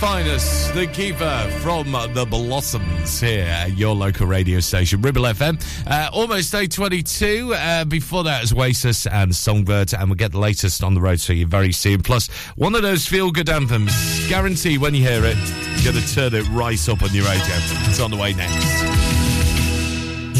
Finest, the keeper from the Blossoms here at your local radio station, Ribble FM. Uh, almost 8.22. Uh, before that is Oasis and Songbird, and we'll get the latest on the road for you very soon. Plus, one of those feel-good anthems. Guarantee when you hear it, you're going to turn it right up on your radio. It's on the way next.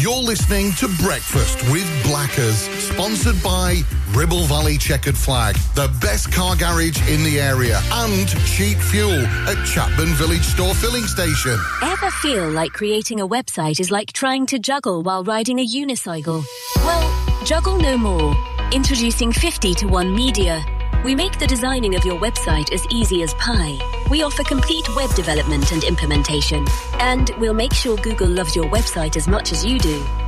You're listening to Breakfast with Blackers, sponsored by Ribble Valley Chequered Flag, the best car garage in the area, and cheap fuel at Chatburn Village Store Filling Station. Ever feel like creating a website is like trying to juggle while riding a unicycle? Well, juggle no more. Introducing 50 to 1 Media. We make the designing of your website as easy as pie. We offer complete web development and implementation. And we'll make sure Google loves your website as much as you do.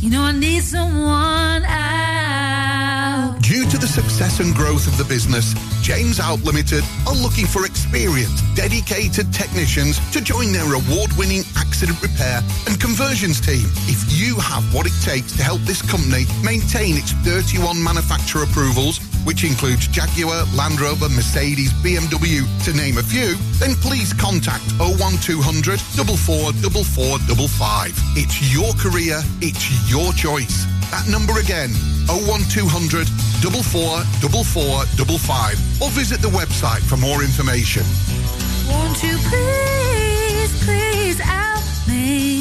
You know, I need someone out. Due to the success and growth of the business, James Alpe Limited are looking for experienced, dedicated technicians to join their award-winning accident repair and conversions team. If you have what it takes to help this company maintain its 31 manufacturer approvals, which includes Jaguar, Land Rover, Mercedes, BMW, to name a few, then please contact 01200 444455. It's your career, it's your choice. That number again, 01200 444455 or visit the website for more information. Won't you please, please out?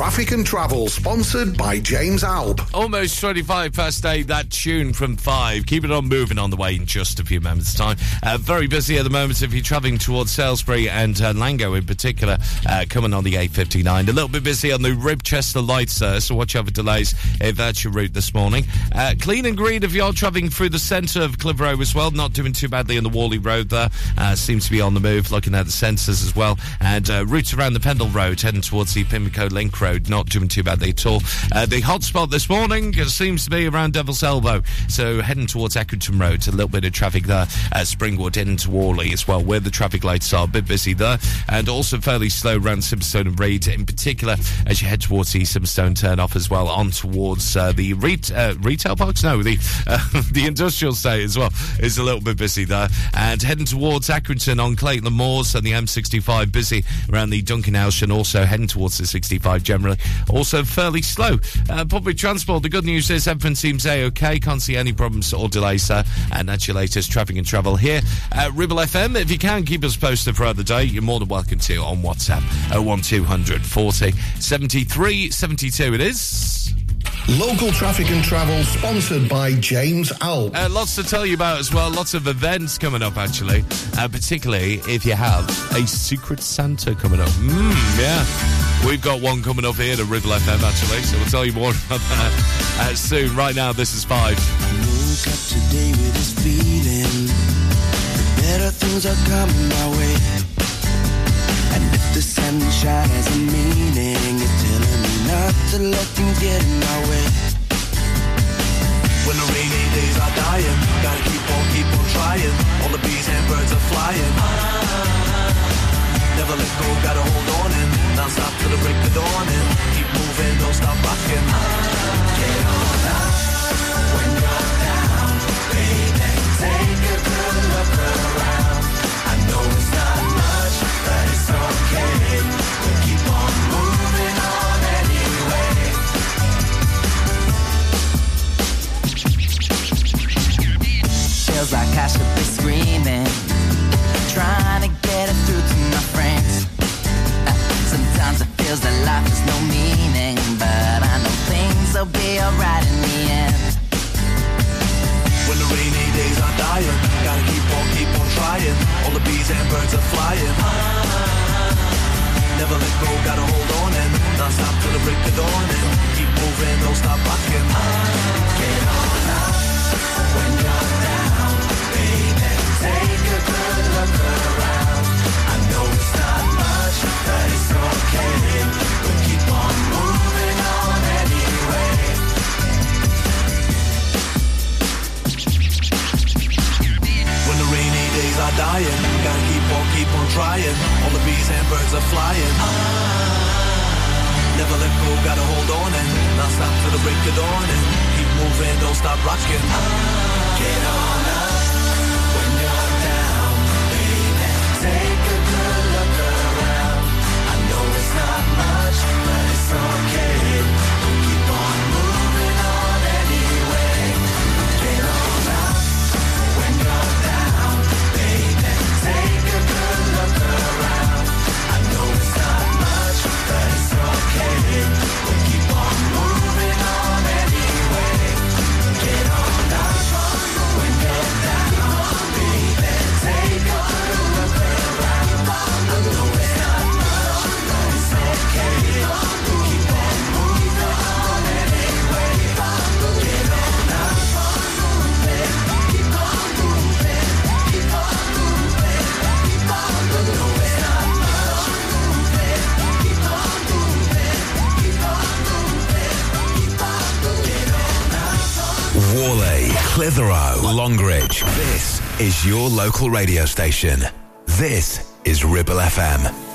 Traffic and Travel, sponsored by James Alpe. Almost 25 past 8, that tune from 5. Keep it on moving on the way in just a few moments' time. Uh, very busy at the moment if you're travelling towards Salesbury and uh, Langho in particular, uh, coming on the 859. A little bit busy on the Ribchester lights, uh, so watch out for delays if that's your route this morning. Uh, clean and green if you're travelling through the centre of Clitheroe as well, not doing too badly on the Whalley Road there. Uh, seems to be on the move, looking at the sensors as well. And uh, routes around the Pendle Road, heading towards the Pimlico Link Road, not doing too badly at all. Uh, the hotspot this morning seems to be around Devil's Elbow, so heading towards Eckington Road, a little bit of traffic there. Uh, Springwood into Whalley as well, where the traffic lights are a bit busy there, and also fairly slow around Simonstone and Read, in particular as you head towards the Simonstone turn off as well, on towards uh, the re- uh, retail parks. No, the uh, <laughs> the industrial state as well is a little bit busy there, and heading towards Accrington on Clayton Moors and the M65 busy around the Dunkenhalgh, and also heading towards the 65 generally. Also fairly slow. Uh, public transport. The good news is everything seems a okay. Can't see any problems or delays there. And that's your latest traffic and travel here at Ribble FM. If you can keep us posted throughout the day, you're more than welcome to on WhatsApp 01200 40 73 72. It is. Local Traffic and Travel, sponsored by James Alpe. Uh, lots to tell you about as well. Lots of events coming up, actually. Uh, particularly if you have a Secret Santa coming up. Mm, yeah. We've got one coming up here to Ribble FM, actually, so we'll tell you more <laughs> about that uh, soon. Right now, this is five. woke up today with this feeling that better things are coming my way. And if the sunshine has a meaning, not to let things get in my way. When the rainy days are dying, gotta keep on, keep on trying. All the bees and birds are flying. Never let go, gotta hold on and non stop till the break of dawn and keep moving, don't stop rocking. feels like I should be screaming. Trying to get it through to my friends. Sometimes it feels that life has no meaning, but I know things will be alright in the end. When the rainy days are dying, gotta keep on, keep on trying. All the bees and birds are flying. Never let go, gotta hold on and not stop till the break of dawn. And keep moving, don't stop rocking. Get on. Dying, gotta keep on, keep on trying. All the bees and birds are flying. Never let go, gotta hold on and not stop till the break of dawn and keep moving, don't stop rocking. Get on up when you're down, baby. Take a good look around. I know it's not much, but it's okay. Okay. We'll Clitheroe, Longridge. This is your local radio station. This is Ribble FM.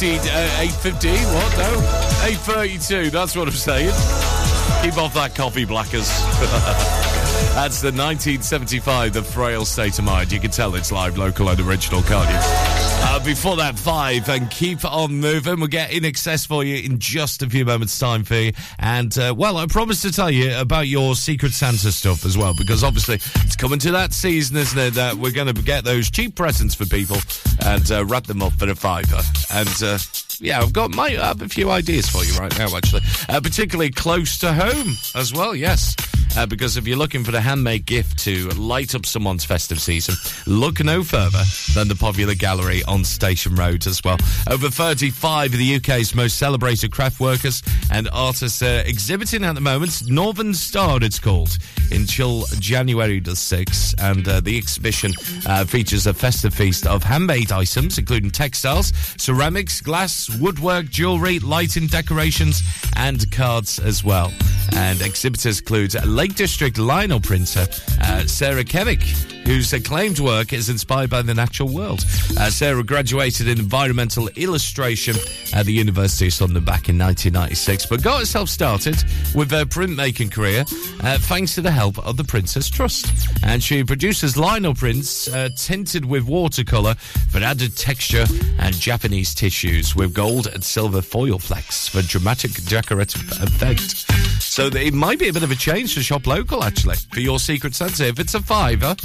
8.15, uh, 8.15, what? No, 8.32, that's what I'm saying. Keep off that coffee, Blackers. <laughs> That's the 1975, The Frail State of Mind. You can tell it's live, local, and original, can't you? Uh, before that, five, and keep on moving. We'll get INXS for you in just a few moments' time you. And, uh, well, I promised to tell you about your Secret Santa stuff as well, because obviously it's coming to that season, isn't it, that we're going to get those cheap presents for people and uh, wrap them up for a fiver. And, uh, yeah, I've got my I have a few ideas for you right now, actually, uh, particularly close to home as well. Yes, uh, because if you're looking for the handmade gift to light up someone's festive season, look no further than the popular gallery on Station Road as well. Over 35 of the UK's most celebrated craft workers and artists uh, exhibiting at the moment. Northern Star, it's called, until January the 6th, and uh, the exhibition uh, features a festive feast of handmade items, including textiles, ceramics, glass, woodwork, jewellery, lighting, decorations, and cards as well. And exhibitors include Lake District lino printer uh, Sarah Kevick, whose acclaimed work is inspired by the natural world. Uh, Sarah graduated in environmental illustration at the University of London back in 1996, but got herself started with her printmaking career uh, thanks to the help of the Prince's Trust. And she produces lino prints uh, tinted with watercolour for added texture and Japanese tissues with gold and silver foil flecks for dramatic decorative effect. So it might be a bit of a change to shop local, actually, for your Secret Santa. If it's a fiver,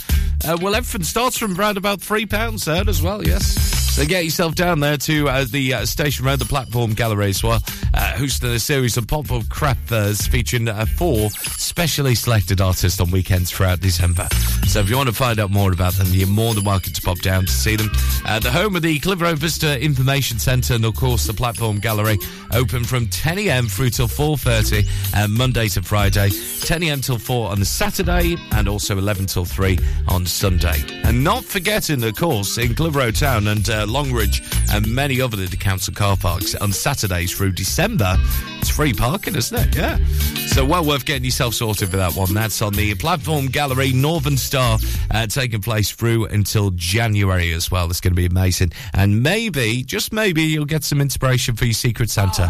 uh, well, everything starts from around about three pounds there as well, yes. So get yourself down there to uh, the uh, station round the platform gallery well, uh, hosting a series of pop-up craft fairs featuring uh, four specially selected artists on weekends throughout December. So if you want to find out more about them, you're more than welcome to pop down to see them. Uh, the home of the Clitheroe Visitor Information Centre and, of course, the platform gallery, open from 10 a.m. through till 4.30, uh, Monday to Friday, 10 a.m. till 4 on the Saturday, and also 11 till 3 on Sunday. And not forgetting, of course, in Clitheroe Town and uh, Longridge and many other of the council car parks on Saturdays through December, it's free parking, isn't it? Yeah. So well worth getting yourself sorted for that one. That's on the platform gallery, Northern Star, uh, taking place through until January as well. It's going to be amazing. And maybe, just maybe, you'll get some inspiration for your Secret Santa.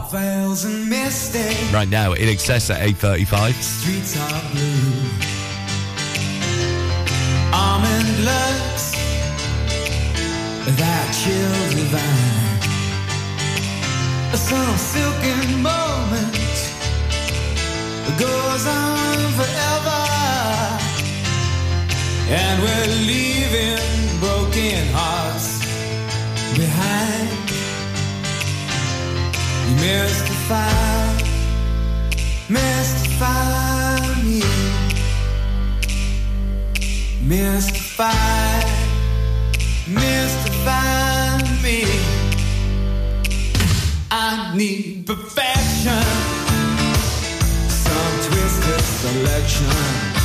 Right now, INXS at 8.35. streets are blue. Almond that chill divine. Some silken moment goes on forever, and we're leaving broken hearts behind. You mystify, mystify me, mystify, mystify I need perfection, some twisted selection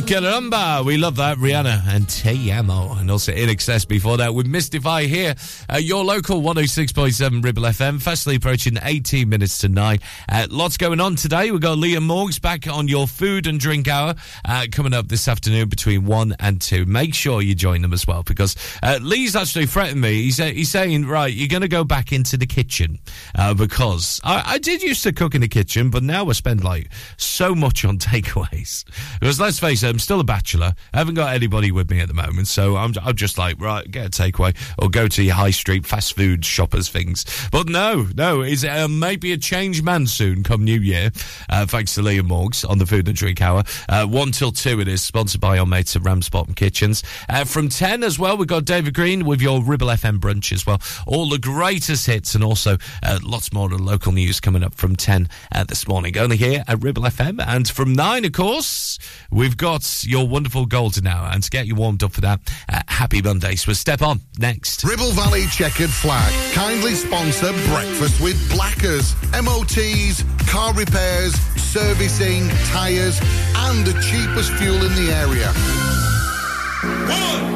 Caramba. We love that. Rihanna and Te Amo. And also INXS before that with Mystify here at your local 106.7 Ribble FM. Fastly approaching 18 minutes to 9. Uh, lots going on today. We've got Liam Morgs back on your food and drink hour uh, coming up this afternoon between 1 and 2. Make sure you join them as well because uh, Lee's actually threatened me. He's, uh, he's saying, right, you're going to go back into the kitchen uh, because I, I did used to cook in the kitchen, but now I spend like so much on <laughs> takeaways. Because let's face it, I'm still a bachelor. I haven't got anybody with me at the moment, so I'm, I'm just like, right, get a takeaway or go to your high street fast food shoppers things. But no, no, it's uh, maybe a change man soon come New Year. Uh, thanks to Liam Morgs on the Food and Drink Hour. Uh, 1 till 2 it is, sponsored by our mates at Ramsbottom Kitchens. Uh, from 10 as well, we've got David Green with your Ribble FM brunch as well. All the greatest hits and also uh, lots more local news coming up from 10 uh, this morning. Only here at Ribble FM. And from 9, of course, we've got your wonderful golden hour. And to get you warmed up for that, uh, happy Monday. So step on next. Ribble Valley Chequered Flag kindly sponsor Breakfast with Blackers. MOTs, car repairs, servicing, tyres, and the cheapest fuel in the area. One.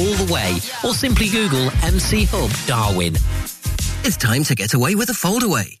all the way, or simply Google MC Hub Darwen. It's time to get away with a foldaway.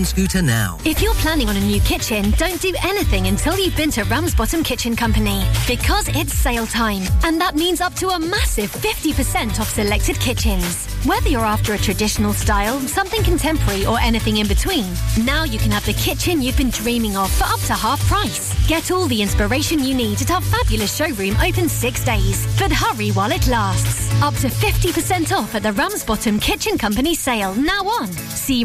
scooter now. If you're planning on a new kitchen, don't do anything until you've been to Ramsbottom Kitchen Company because it's sale time. And that means up to a massive 50% off selected kitchens. Whether you're after a traditional style, something contemporary, or anything in between, now you can have the kitchen you've been dreaming of for up to half price. Get all the inspiration you need at our fabulous showroom open six days. But hurry while it lasts. Up to 50% off at the Ramsbottom Kitchen Company sale now on. See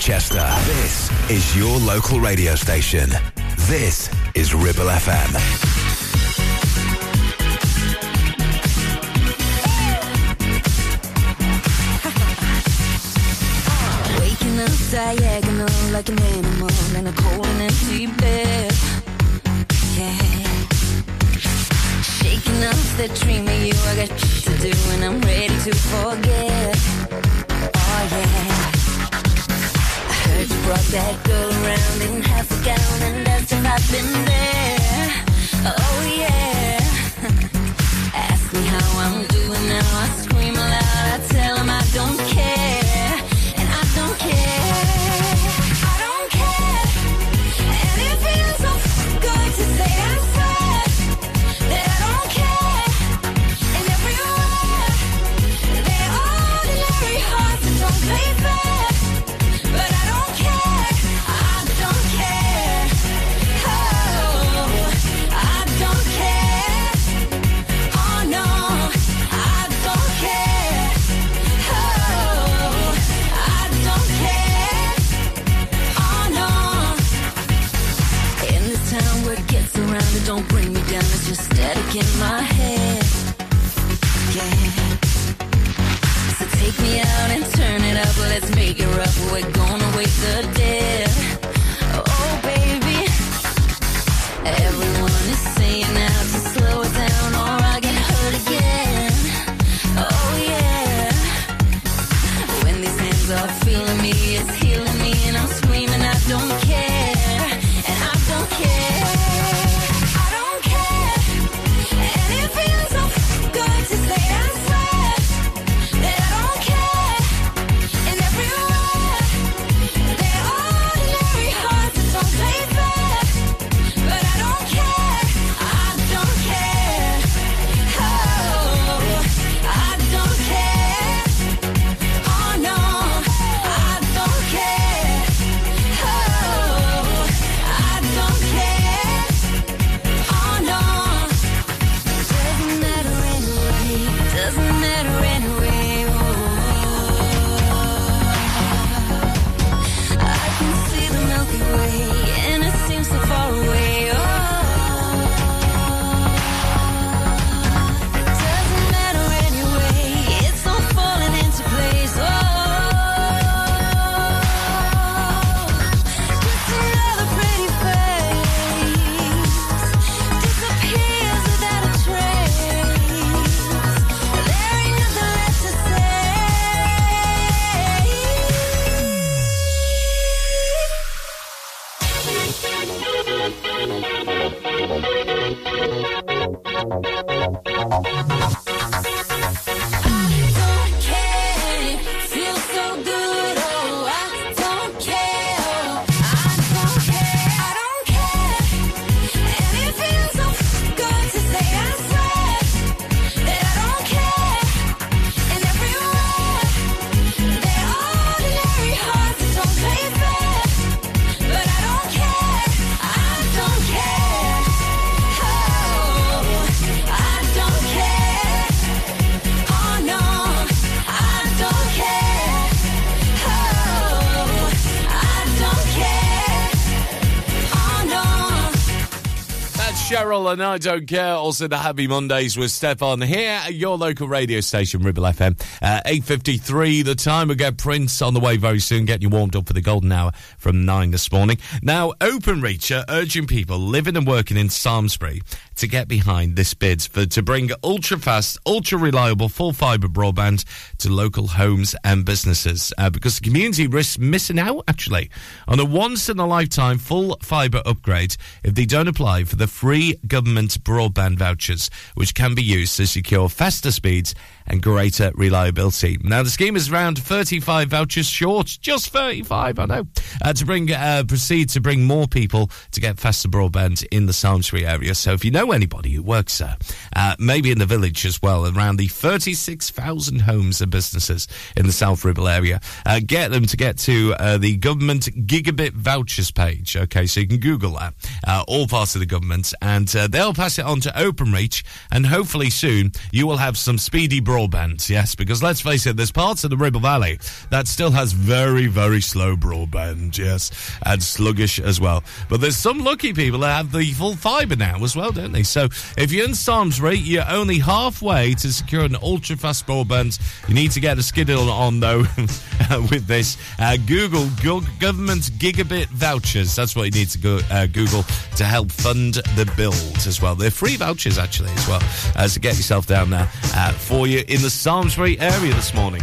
Chester. This is your local radio station. This is Ribble FM. Cheryl and I Don't Care. Also, the Happy Mondays with Step On here at your local radio station, Ribble FM. Uh, 8.53, the time we get Prince on the way very soon, getting you warmed up for the golden hour from 9 this morning. Now, Openreach are uh, urging people living and working in Samlesbury to get behind this bid for to bring ultra fast, ultra reliable, full fibre broadband to local homes and businesses uh, because the community risks missing out actually on a once in a lifetime full fibre upgrade if they don't apply for the free government broadband vouchers, which can be used to secure faster speeds and greater reliability. Now, the scheme is around 35 vouchers short, just 35, I know, uh, to bring uh, proceed to bring more people to get faster broadband in the Samlesbury area. So, if you know anybody who works there, uh, maybe in the village as well, around the 36,000 homes and businesses in the South Ribble area, uh, get them to get to uh, the government gigabit vouchers page. Okay, so you can Google that, uh, all parts of the government, and they'll pass it on to Openreach, and hopefully soon you will have some speedy broadband. Yes, because let's face it, there's parts of the Ribble Valley that still has very, very slow broadband. Yes, and sluggish as well. But there's some lucky people that have the full fibre now as well, don't they? So if you're in Samlesbury, you're only halfway to secure an ultra fast broadband. You need to get a skiddle on though <laughs> with this. Uh, Google go- government gigabit vouchers. That's what you need to go uh, Google to help fund the build as well. They're free vouchers actually as well. Uh, so get yourself down there uh, for you in the Samlesbury area this morning.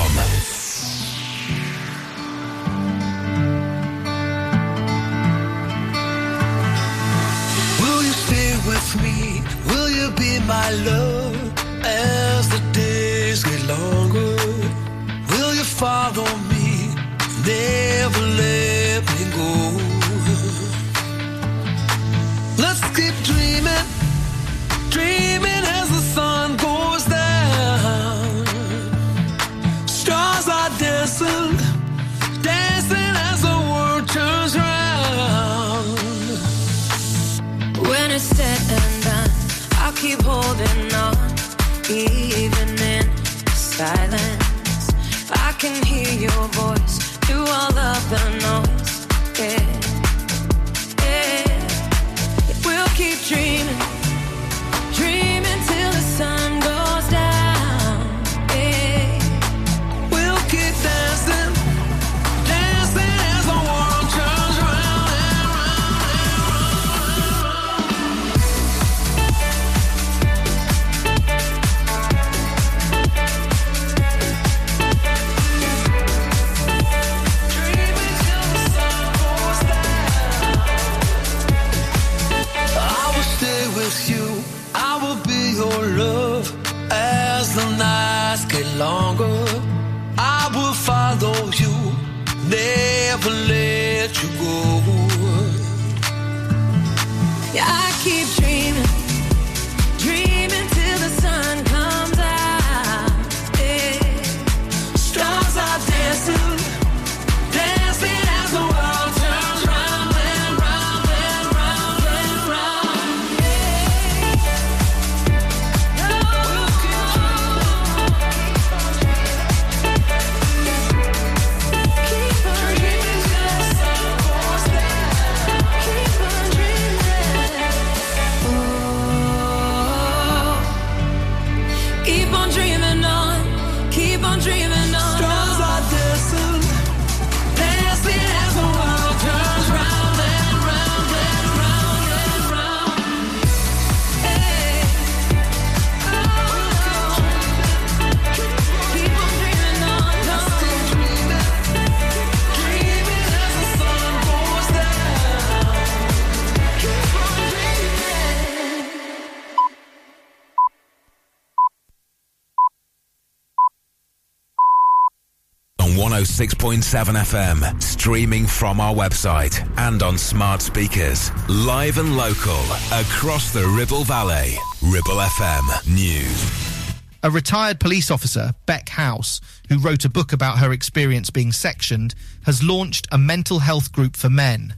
106.7 FM, streaming from our website and on smart speakers. Live and local across the Ribble Valley. Ribble FM News. A retired police officer, Beck House, who wrote a book about her experience being sectioned, has launched a mental health group for men.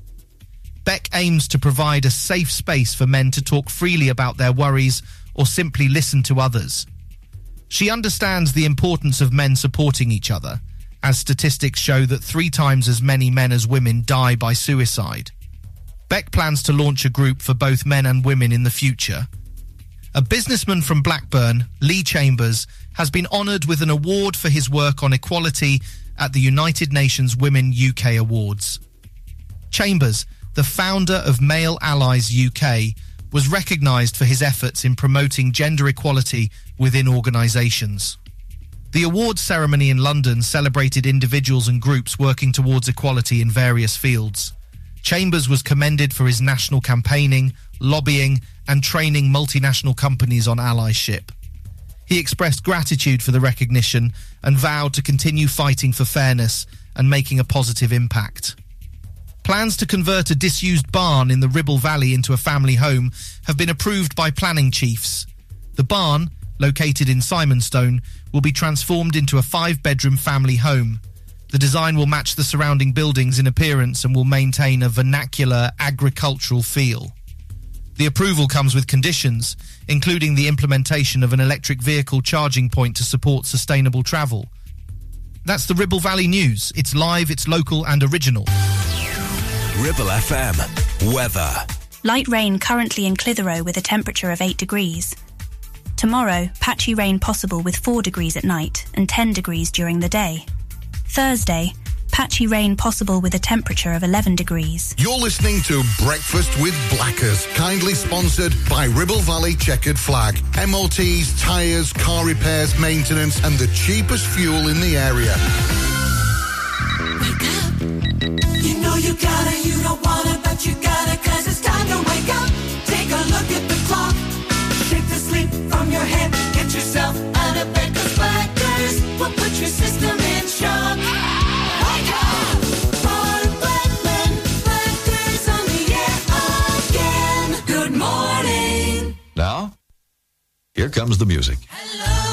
Beck aims to provide a safe space for men to talk freely about their worries or simply listen to others. She understands the importance of men supporting each other, as statistics show that three times as many men as women die by suicide. Beck plans to launch a group for both men and women in the future. A businessman from Blackburn, Lee Chambers, has been honoured with an award for his work on equality at the United Nations Women UK Awards. Chambers, the founder of Male Allies UK, was recognised for his efforts in promoting gender equality within organisations. The awards ceremony in London celebrated individuals and groups working towards equality in various fields. Chambers was commended for his national campaigning, lobbying, and training multinational companies on allyship. He expressed gratitude for the recognition and vowed to continue fighting for fairness and making a positive impact. Plans to convert a disused barn in the Ribble Valley into a family home have been approved by planning chiefs. The barn, located in Simonstone, will be transformed into a five bedroom family home. The design will match the surrounding buildings in appearance and will maintain a vernacular agricultural feel. The approval comes with conditions, including the implementation of an electric vehicle charging point to support sustainable travel. That's the Ribble Valley News. It's live, it's local, and original. Ribble FM. Weather. Light rain currently in Clitheroe with a temperature of 8 degrees. Tomorrow, patchy rain possible with 4 degrees at night and 10 degrees during the day. Thursday, patchy rain possible with a temperature of 11 degrees. You're listening to Breakfast with Blackers, kindly sponsored by Ribble Valley Chequered Flag. MOTs, tyres, car repairs, maintenance, and the cheapest fuel in the area. Wake up. You know you gotta, you don't wanna, but you gotta, cause it's time to wake up. Take a look at your head. Get yourself out of bed, cause will put your system in shock. Wake up! Bar Blackman, Blackers on the air again. Good morning. Now, here comes the music. You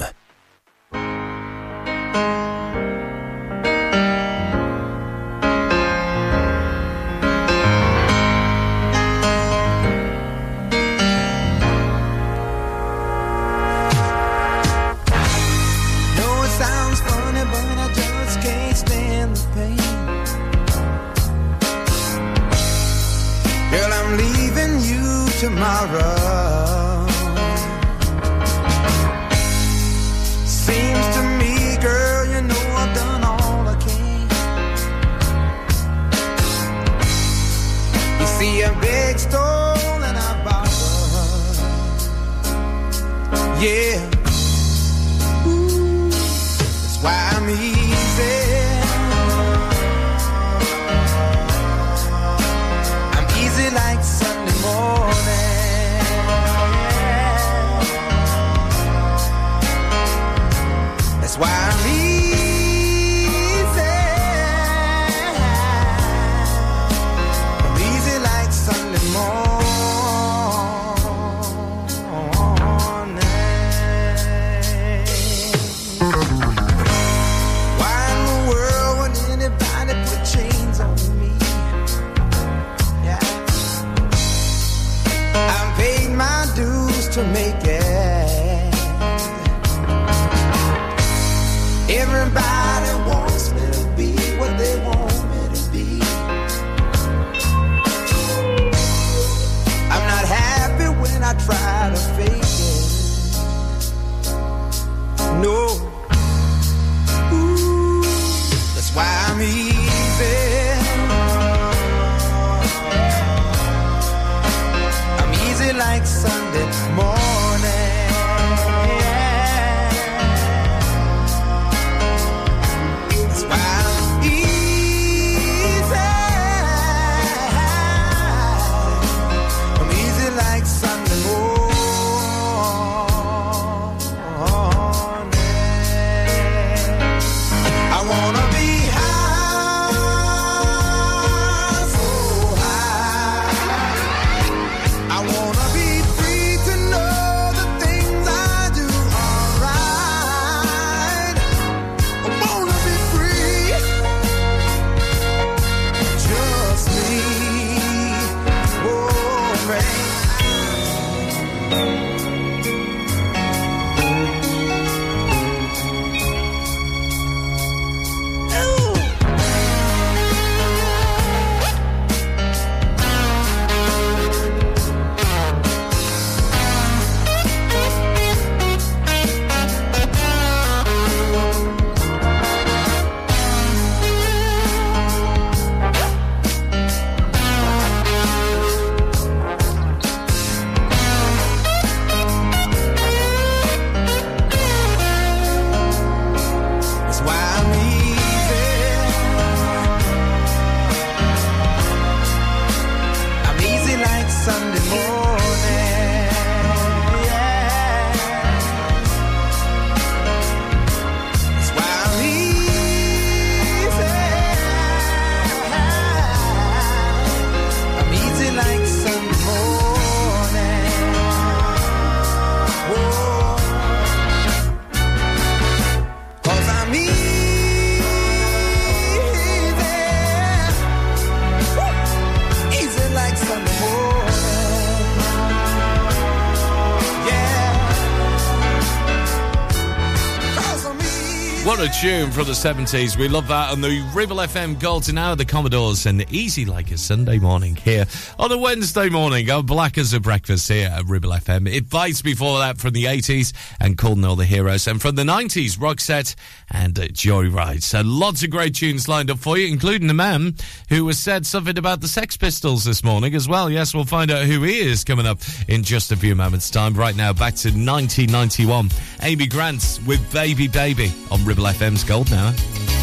A tune from the 70s. We love that on the Ribble FM Golden Hour, the Commodores, and easy like a Sunday morning here on a Wednesday morning. Our black as a breakfast here at Ribble FM. It Bites before that from the 80s and Calling All the Heroes. And from the 90s, Roxette and uh, Joyride. So lots of great tunes lined up for you, including the man who has said something about the Sex Pistols this morning as well. Yes, we'll find out who he is coming up in just a few moments' time. Right now, back to 1991. Amy Grant with Baby Baby on Ribble FM's Gold Hour.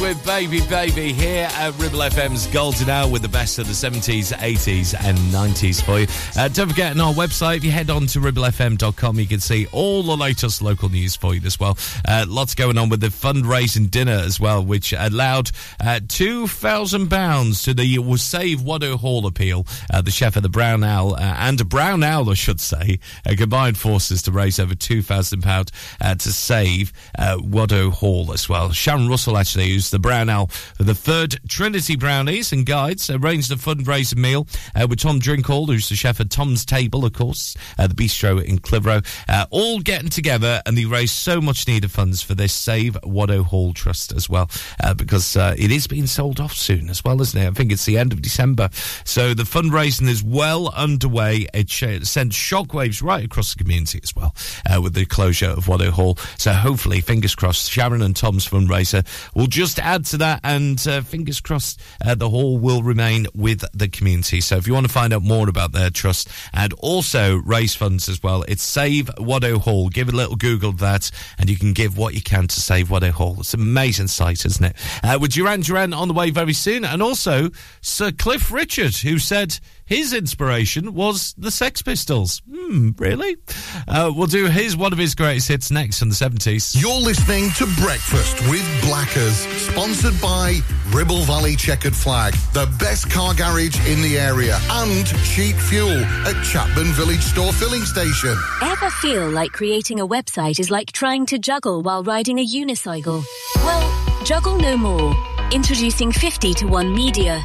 With Baby Baby here at Ribble FM's Golden Hour with the best of the 70s, 80s, and 90s for you. Uh, don't forget, on our website, if you head on to ribblefm.com, you can see all the latest local news for you as well. Uh, lots going on with the fundraising dinner as well, which allowed uh, £2,000 to the Save Waddow Hall appeal. Uh, the chef of the Brown Owl uh, and Brown Owl, I should say, uh, combined forces to raise over £2,000 uh, to save Waddow Hall as well. Sharon Russell, actually, who's the Brown For the third Trinity Brownies and Guides, arranged a fundraising meal uh, with Tom Drinkall, who's the chef at Tom's Table, of course, uh, the bistro in Clitheroe, uh, all getting together and they raised so much needed funds for this Save Waddow Hall Trust as well, uh, because uh, it is being sold off soon as well, isn't it? I think it's the end of December. So the fundraising is well underway. It sent shockwaves right across the community as well uh, with the closure of Waddow Hall. So hopefully, fingers crossed, Sharon and Tom's fundraiser will just add to that, and uh, fingers crossed, uh, the hall will remain with the community. So if you want to find out more about their trust and also raise funds as well, it's Save Waddow Hall. Give a little Google of that, and you can give what you can to save Waddow Hall. It's an amazing site, isn't it? Uh, with Duran Duran on the way very soon, and also Sir Cliff Richard, who said his inspiration was the Sex Pistols. Hmm, really? Uh, we'll do his one of his greatest hits next in the 70s. You're listening to Breakfast with Blackers, sponsored by Ribble Valley Chequered Flag, the best car garage in the area, and cheap fuel at Chatburn Village Store Filling Station. Ever feel like creating a website is like trying to juggle while riding a unicycle? Well, juggle no more. Introducing 50 to 1 Media.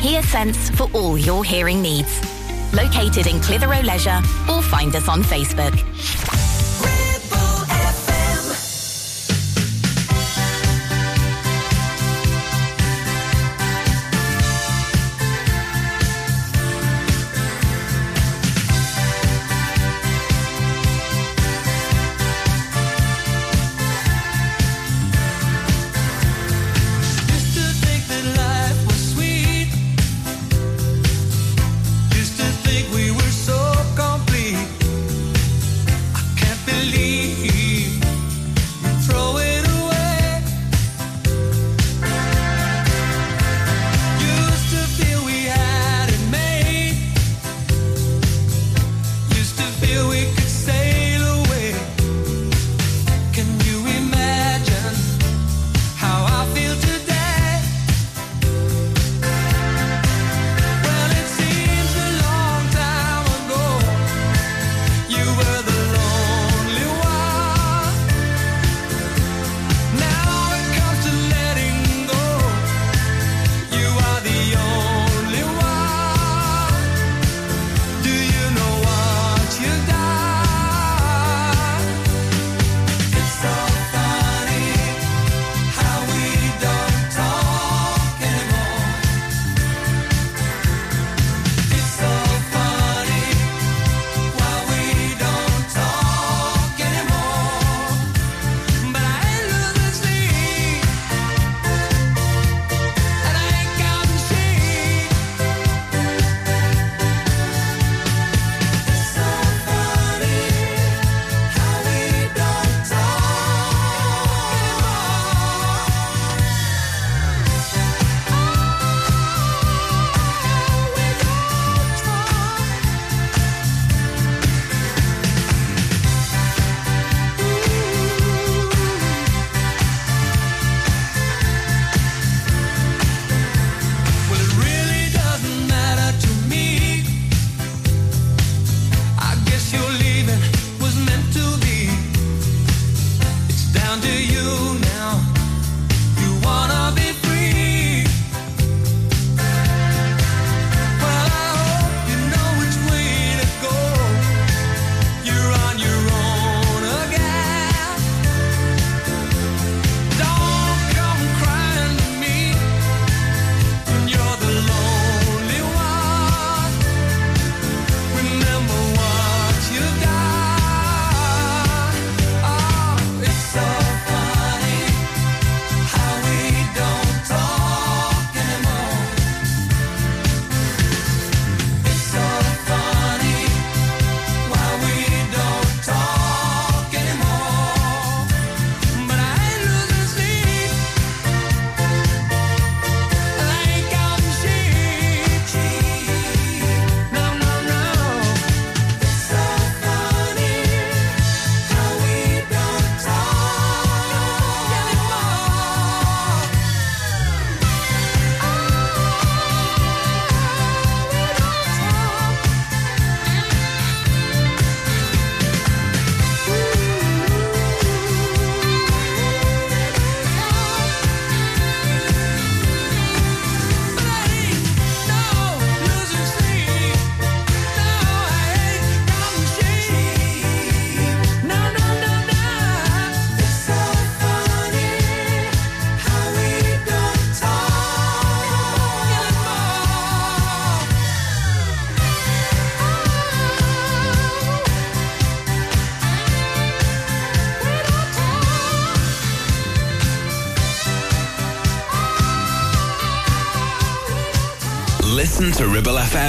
HearSense for all your hearing needs. Located in Clitheroe Leisure or find us on Facebook.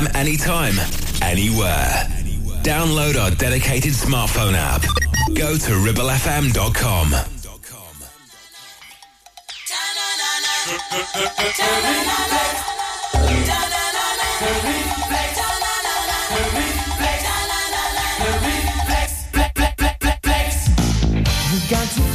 FM anytime, anywhere. Download our dedicated smartphone app. Go to ribblefm.com. Got to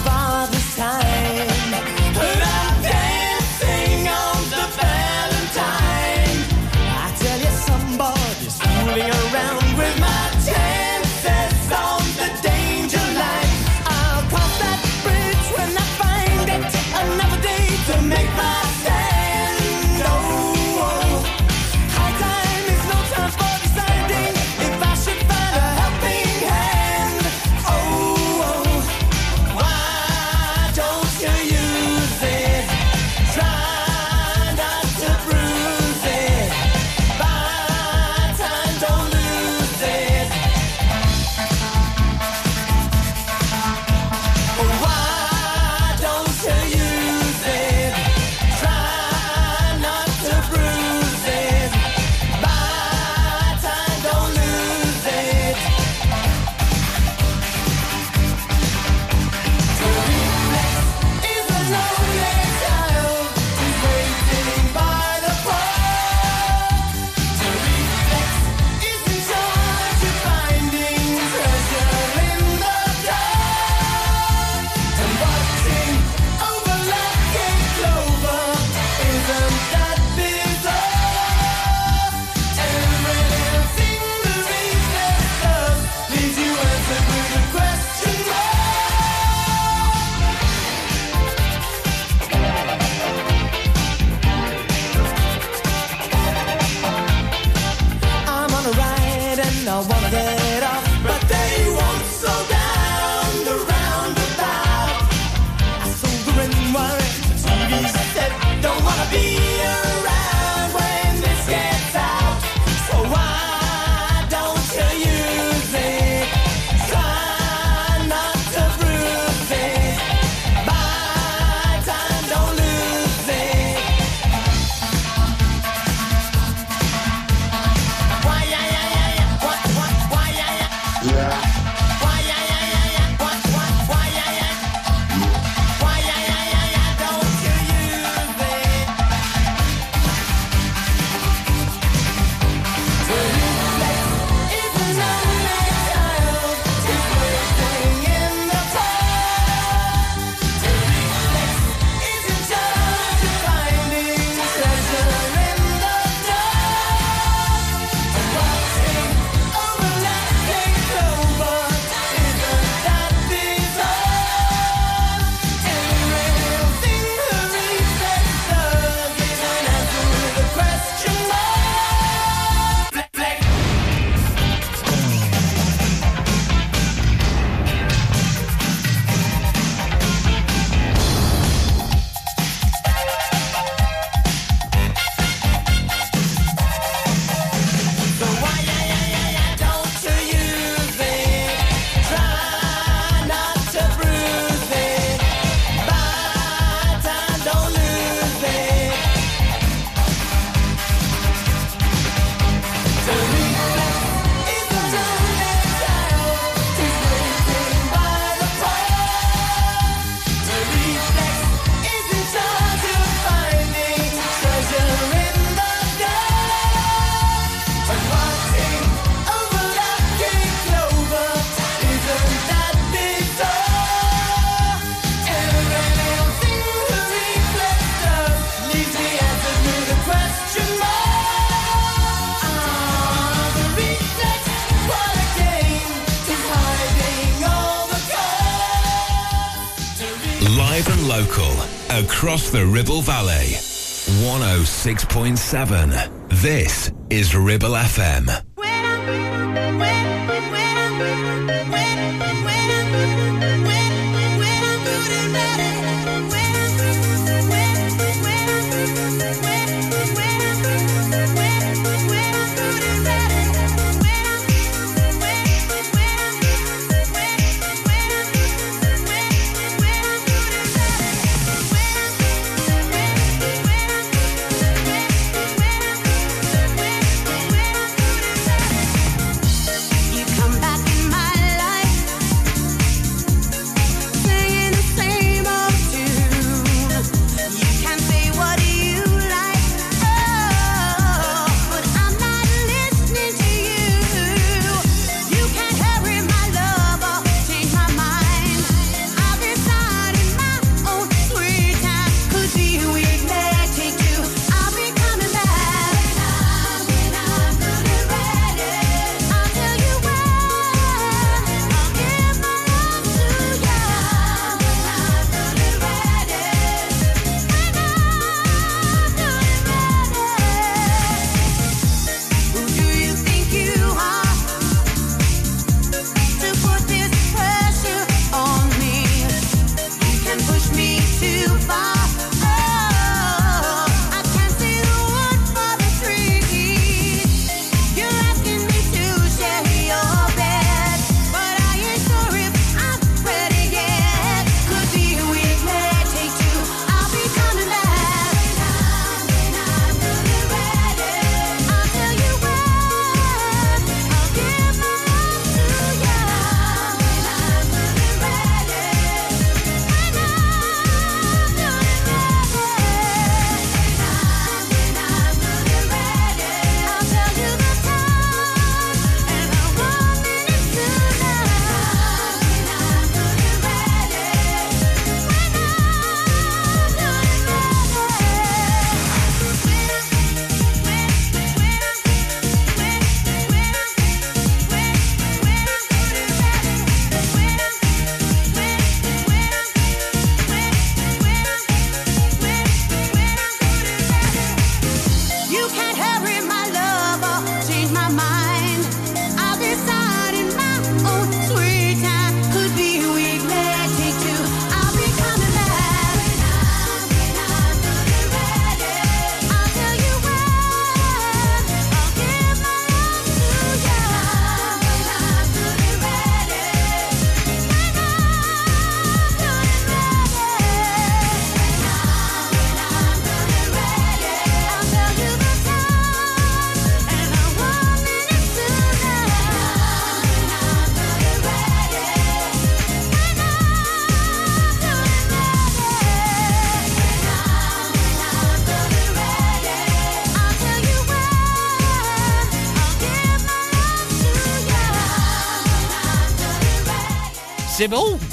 106.7. This is Ribble FM.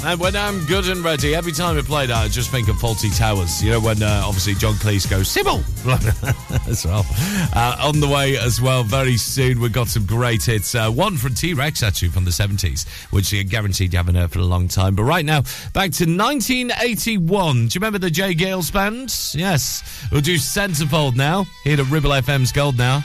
And when I'm good and ready, every time we play that, I just think of Fawlty Towers. You know, when uh, obviously John Cleese goes, Sybil! <laughs> as well. Uh, on the way as well, very soon, we've got some great hits. Uh, one from T Rex, actually, from the 70s, which you're guaranteed you haven't heard for a long time. But right now, back to 1981. Do you remember the J. Geils band? Yes. We'll do Centerfold now, here at Ribble FM's Gold now.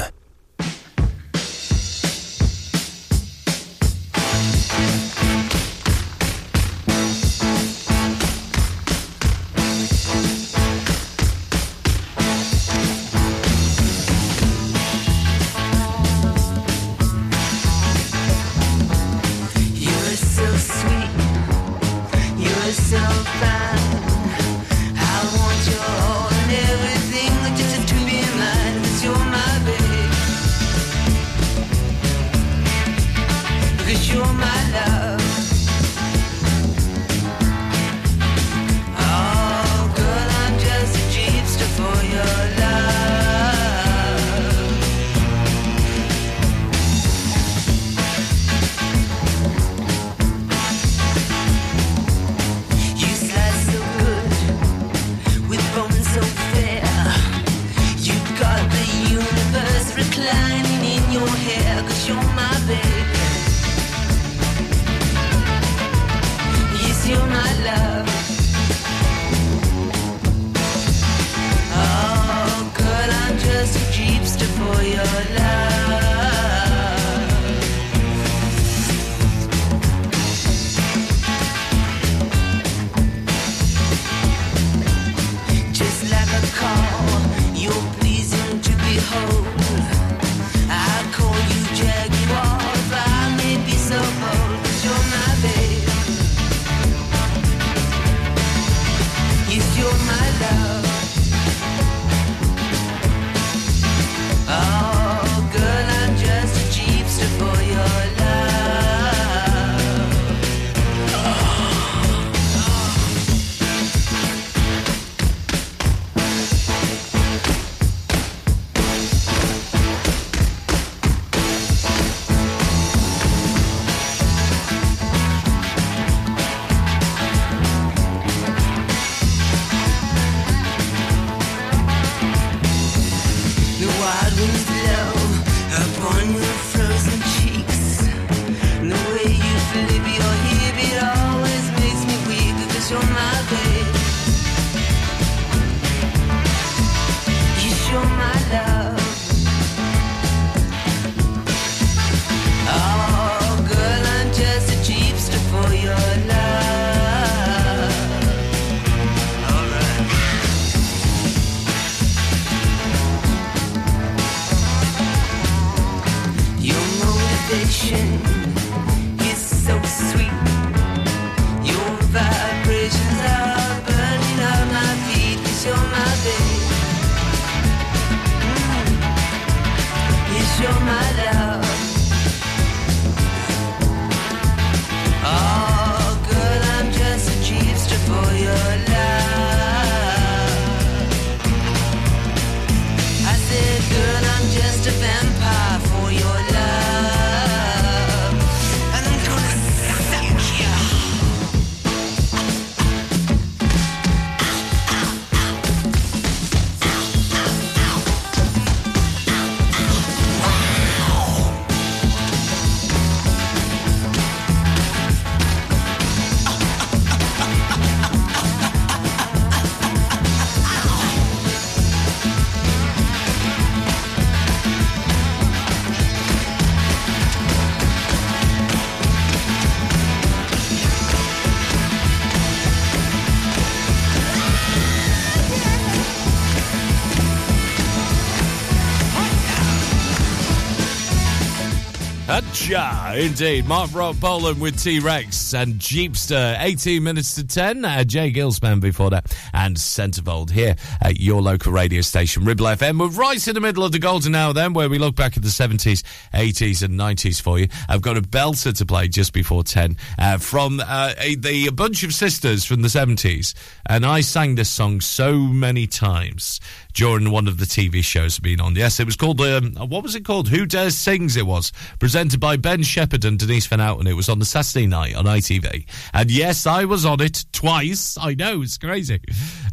Hacha, indeed. Marc Rock Bolan with T Rex and Jeepster. 18 minutes to 10. Uh, J. Geils Band before that. And Centerfold here at your local radio station, Ribble FM. We're right in the middle of the golden hour then, where we look back at the 70s, 80s, and 90s for you. I've got a belter to play just before 10 uh, from uh, a, the a bunch of sisters from the 70s. And I sang this song so many times during one of the TV shows been on. Yes, it was called, um, what was it called? Who Dares Sings it was. Presented by Ben Shepherd and Denise Van Outen. It was on the Saturday night on ITV. And yes, I was on it twice. I know, it's crazy.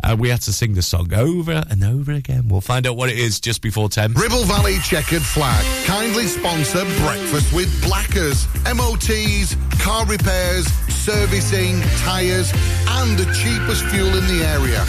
And we had to sing the song over and over again. We'll find out what it is just before 10. Ribble Valley Chequered Flag kindly sponsor Breakfast with Blackers. MOTs, car repairs, servicing, tyres, and the cheapest fuel in the area.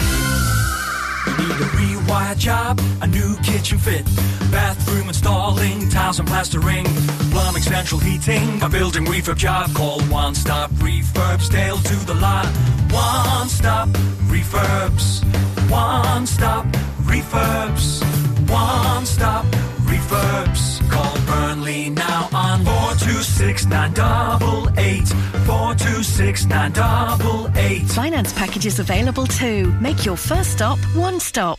A job, a new kitchen fit, bathroom installing, tiles and plastering, plumbing, central heating, a building refurb job. Call One Stop Refurbs, Dale to the lot. One Stop Refurbs, One Stop Refurbs, One Stop Refurbs. Call Burnley now on 426 988, 426 988. Finance packages available too. Make your first stop one stop.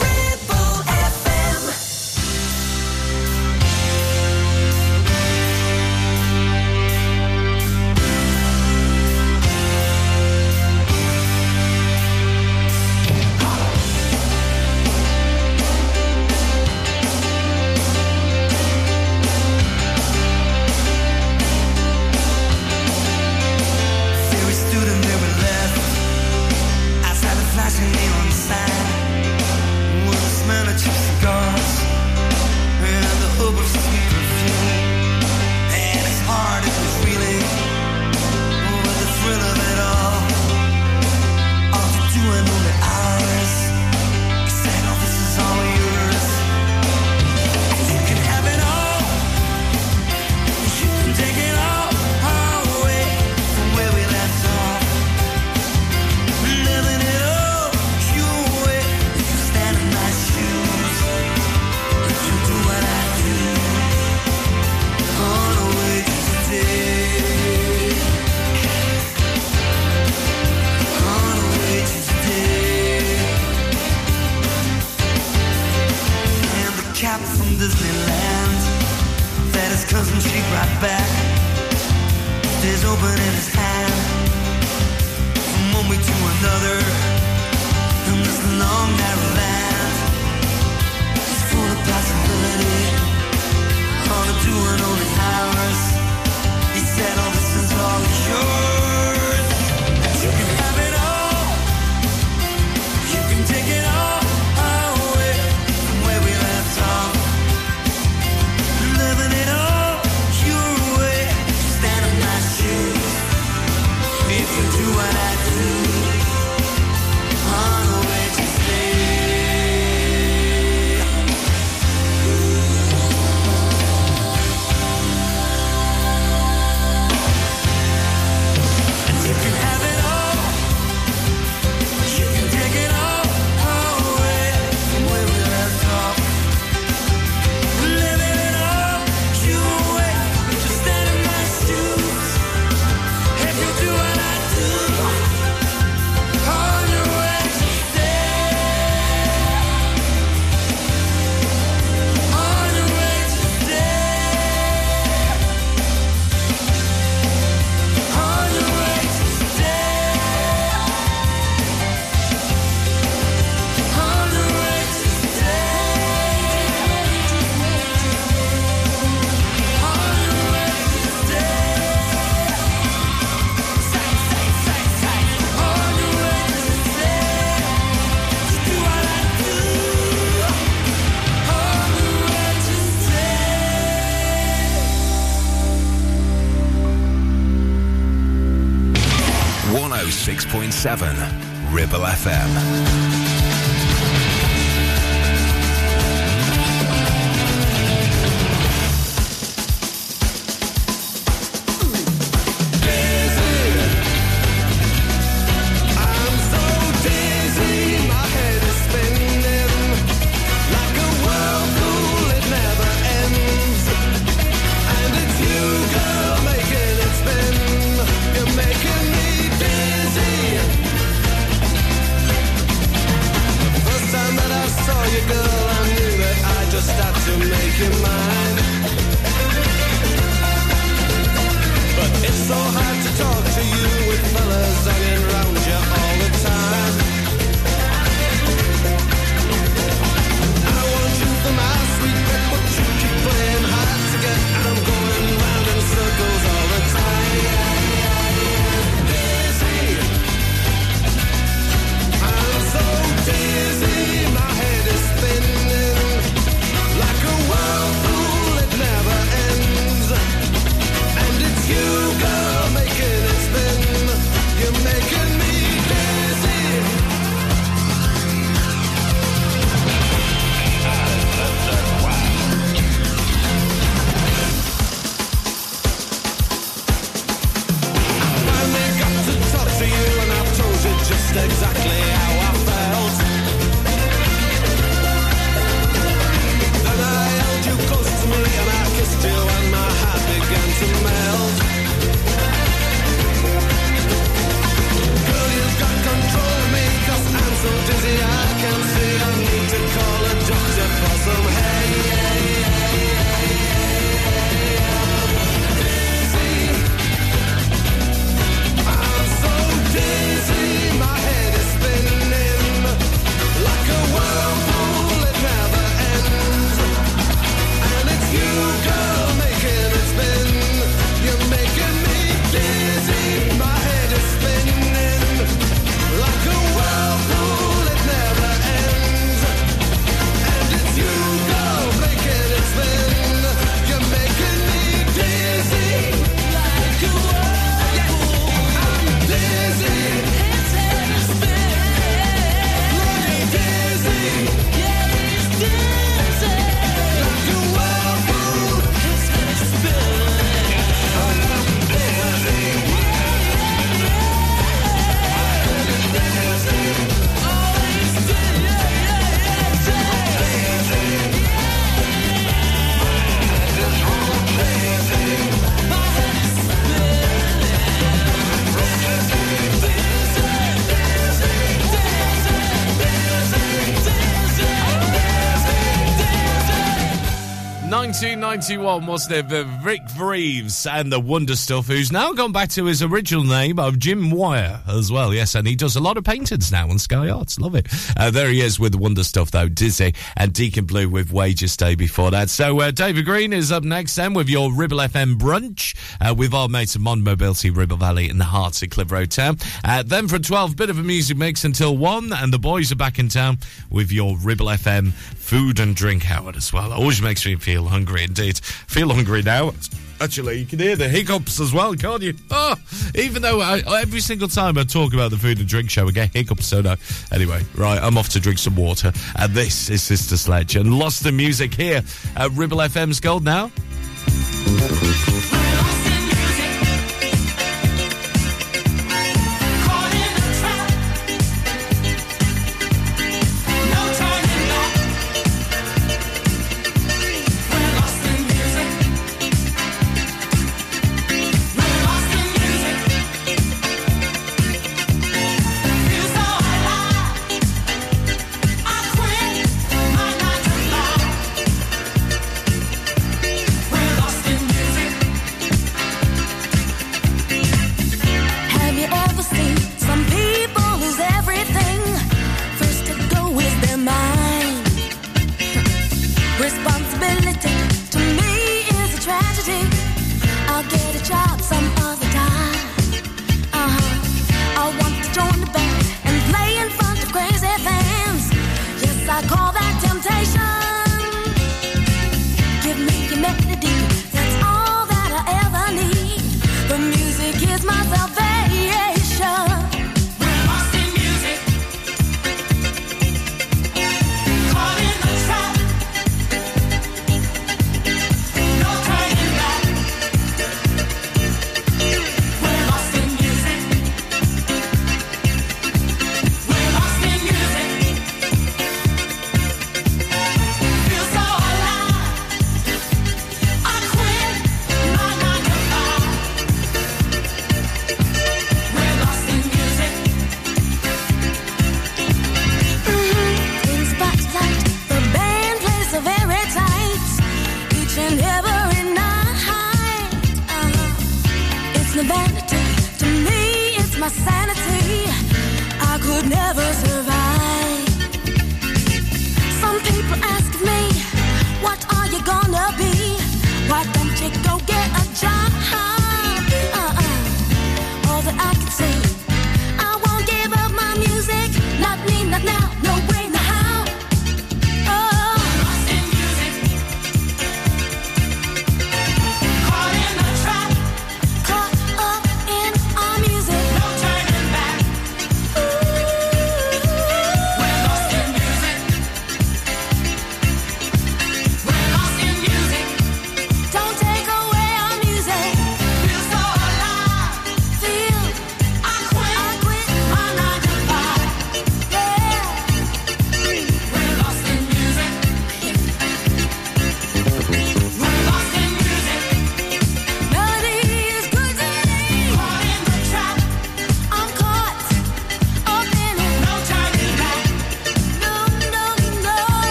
1991, wasn't it? The Vic Reeves and the Wonder Stuff, who's now gone back to his original name of Jim Moir as well. Yes, and he does a lot of paintings now on Sky Arts. Love it. Uh, there he is with the Wonder Stuff, though. Dizzy and Deacon Blue with Wages Day before that. So, uh, David Green is up next then with your Ribble FM brunch uh, with our mates at Mod Mobility, Ribble Valley in the heart of Clitheroe Town. Uh, then from 12, bit of a music mix until 1, and the boys are back in town with your Ribble FM food and drink hour as well. Always makes me feel hungry Feel hungry now. Actually, you can hear the hiccups as well, can't you? Oh, even though I, every single time I talk about the food and drink show, I get hiccups. So no. Anyway, right, I'm off to drink some water. And this is Sister Sledge and Lost the Music here at Ribble FM's Gold now.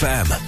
FM.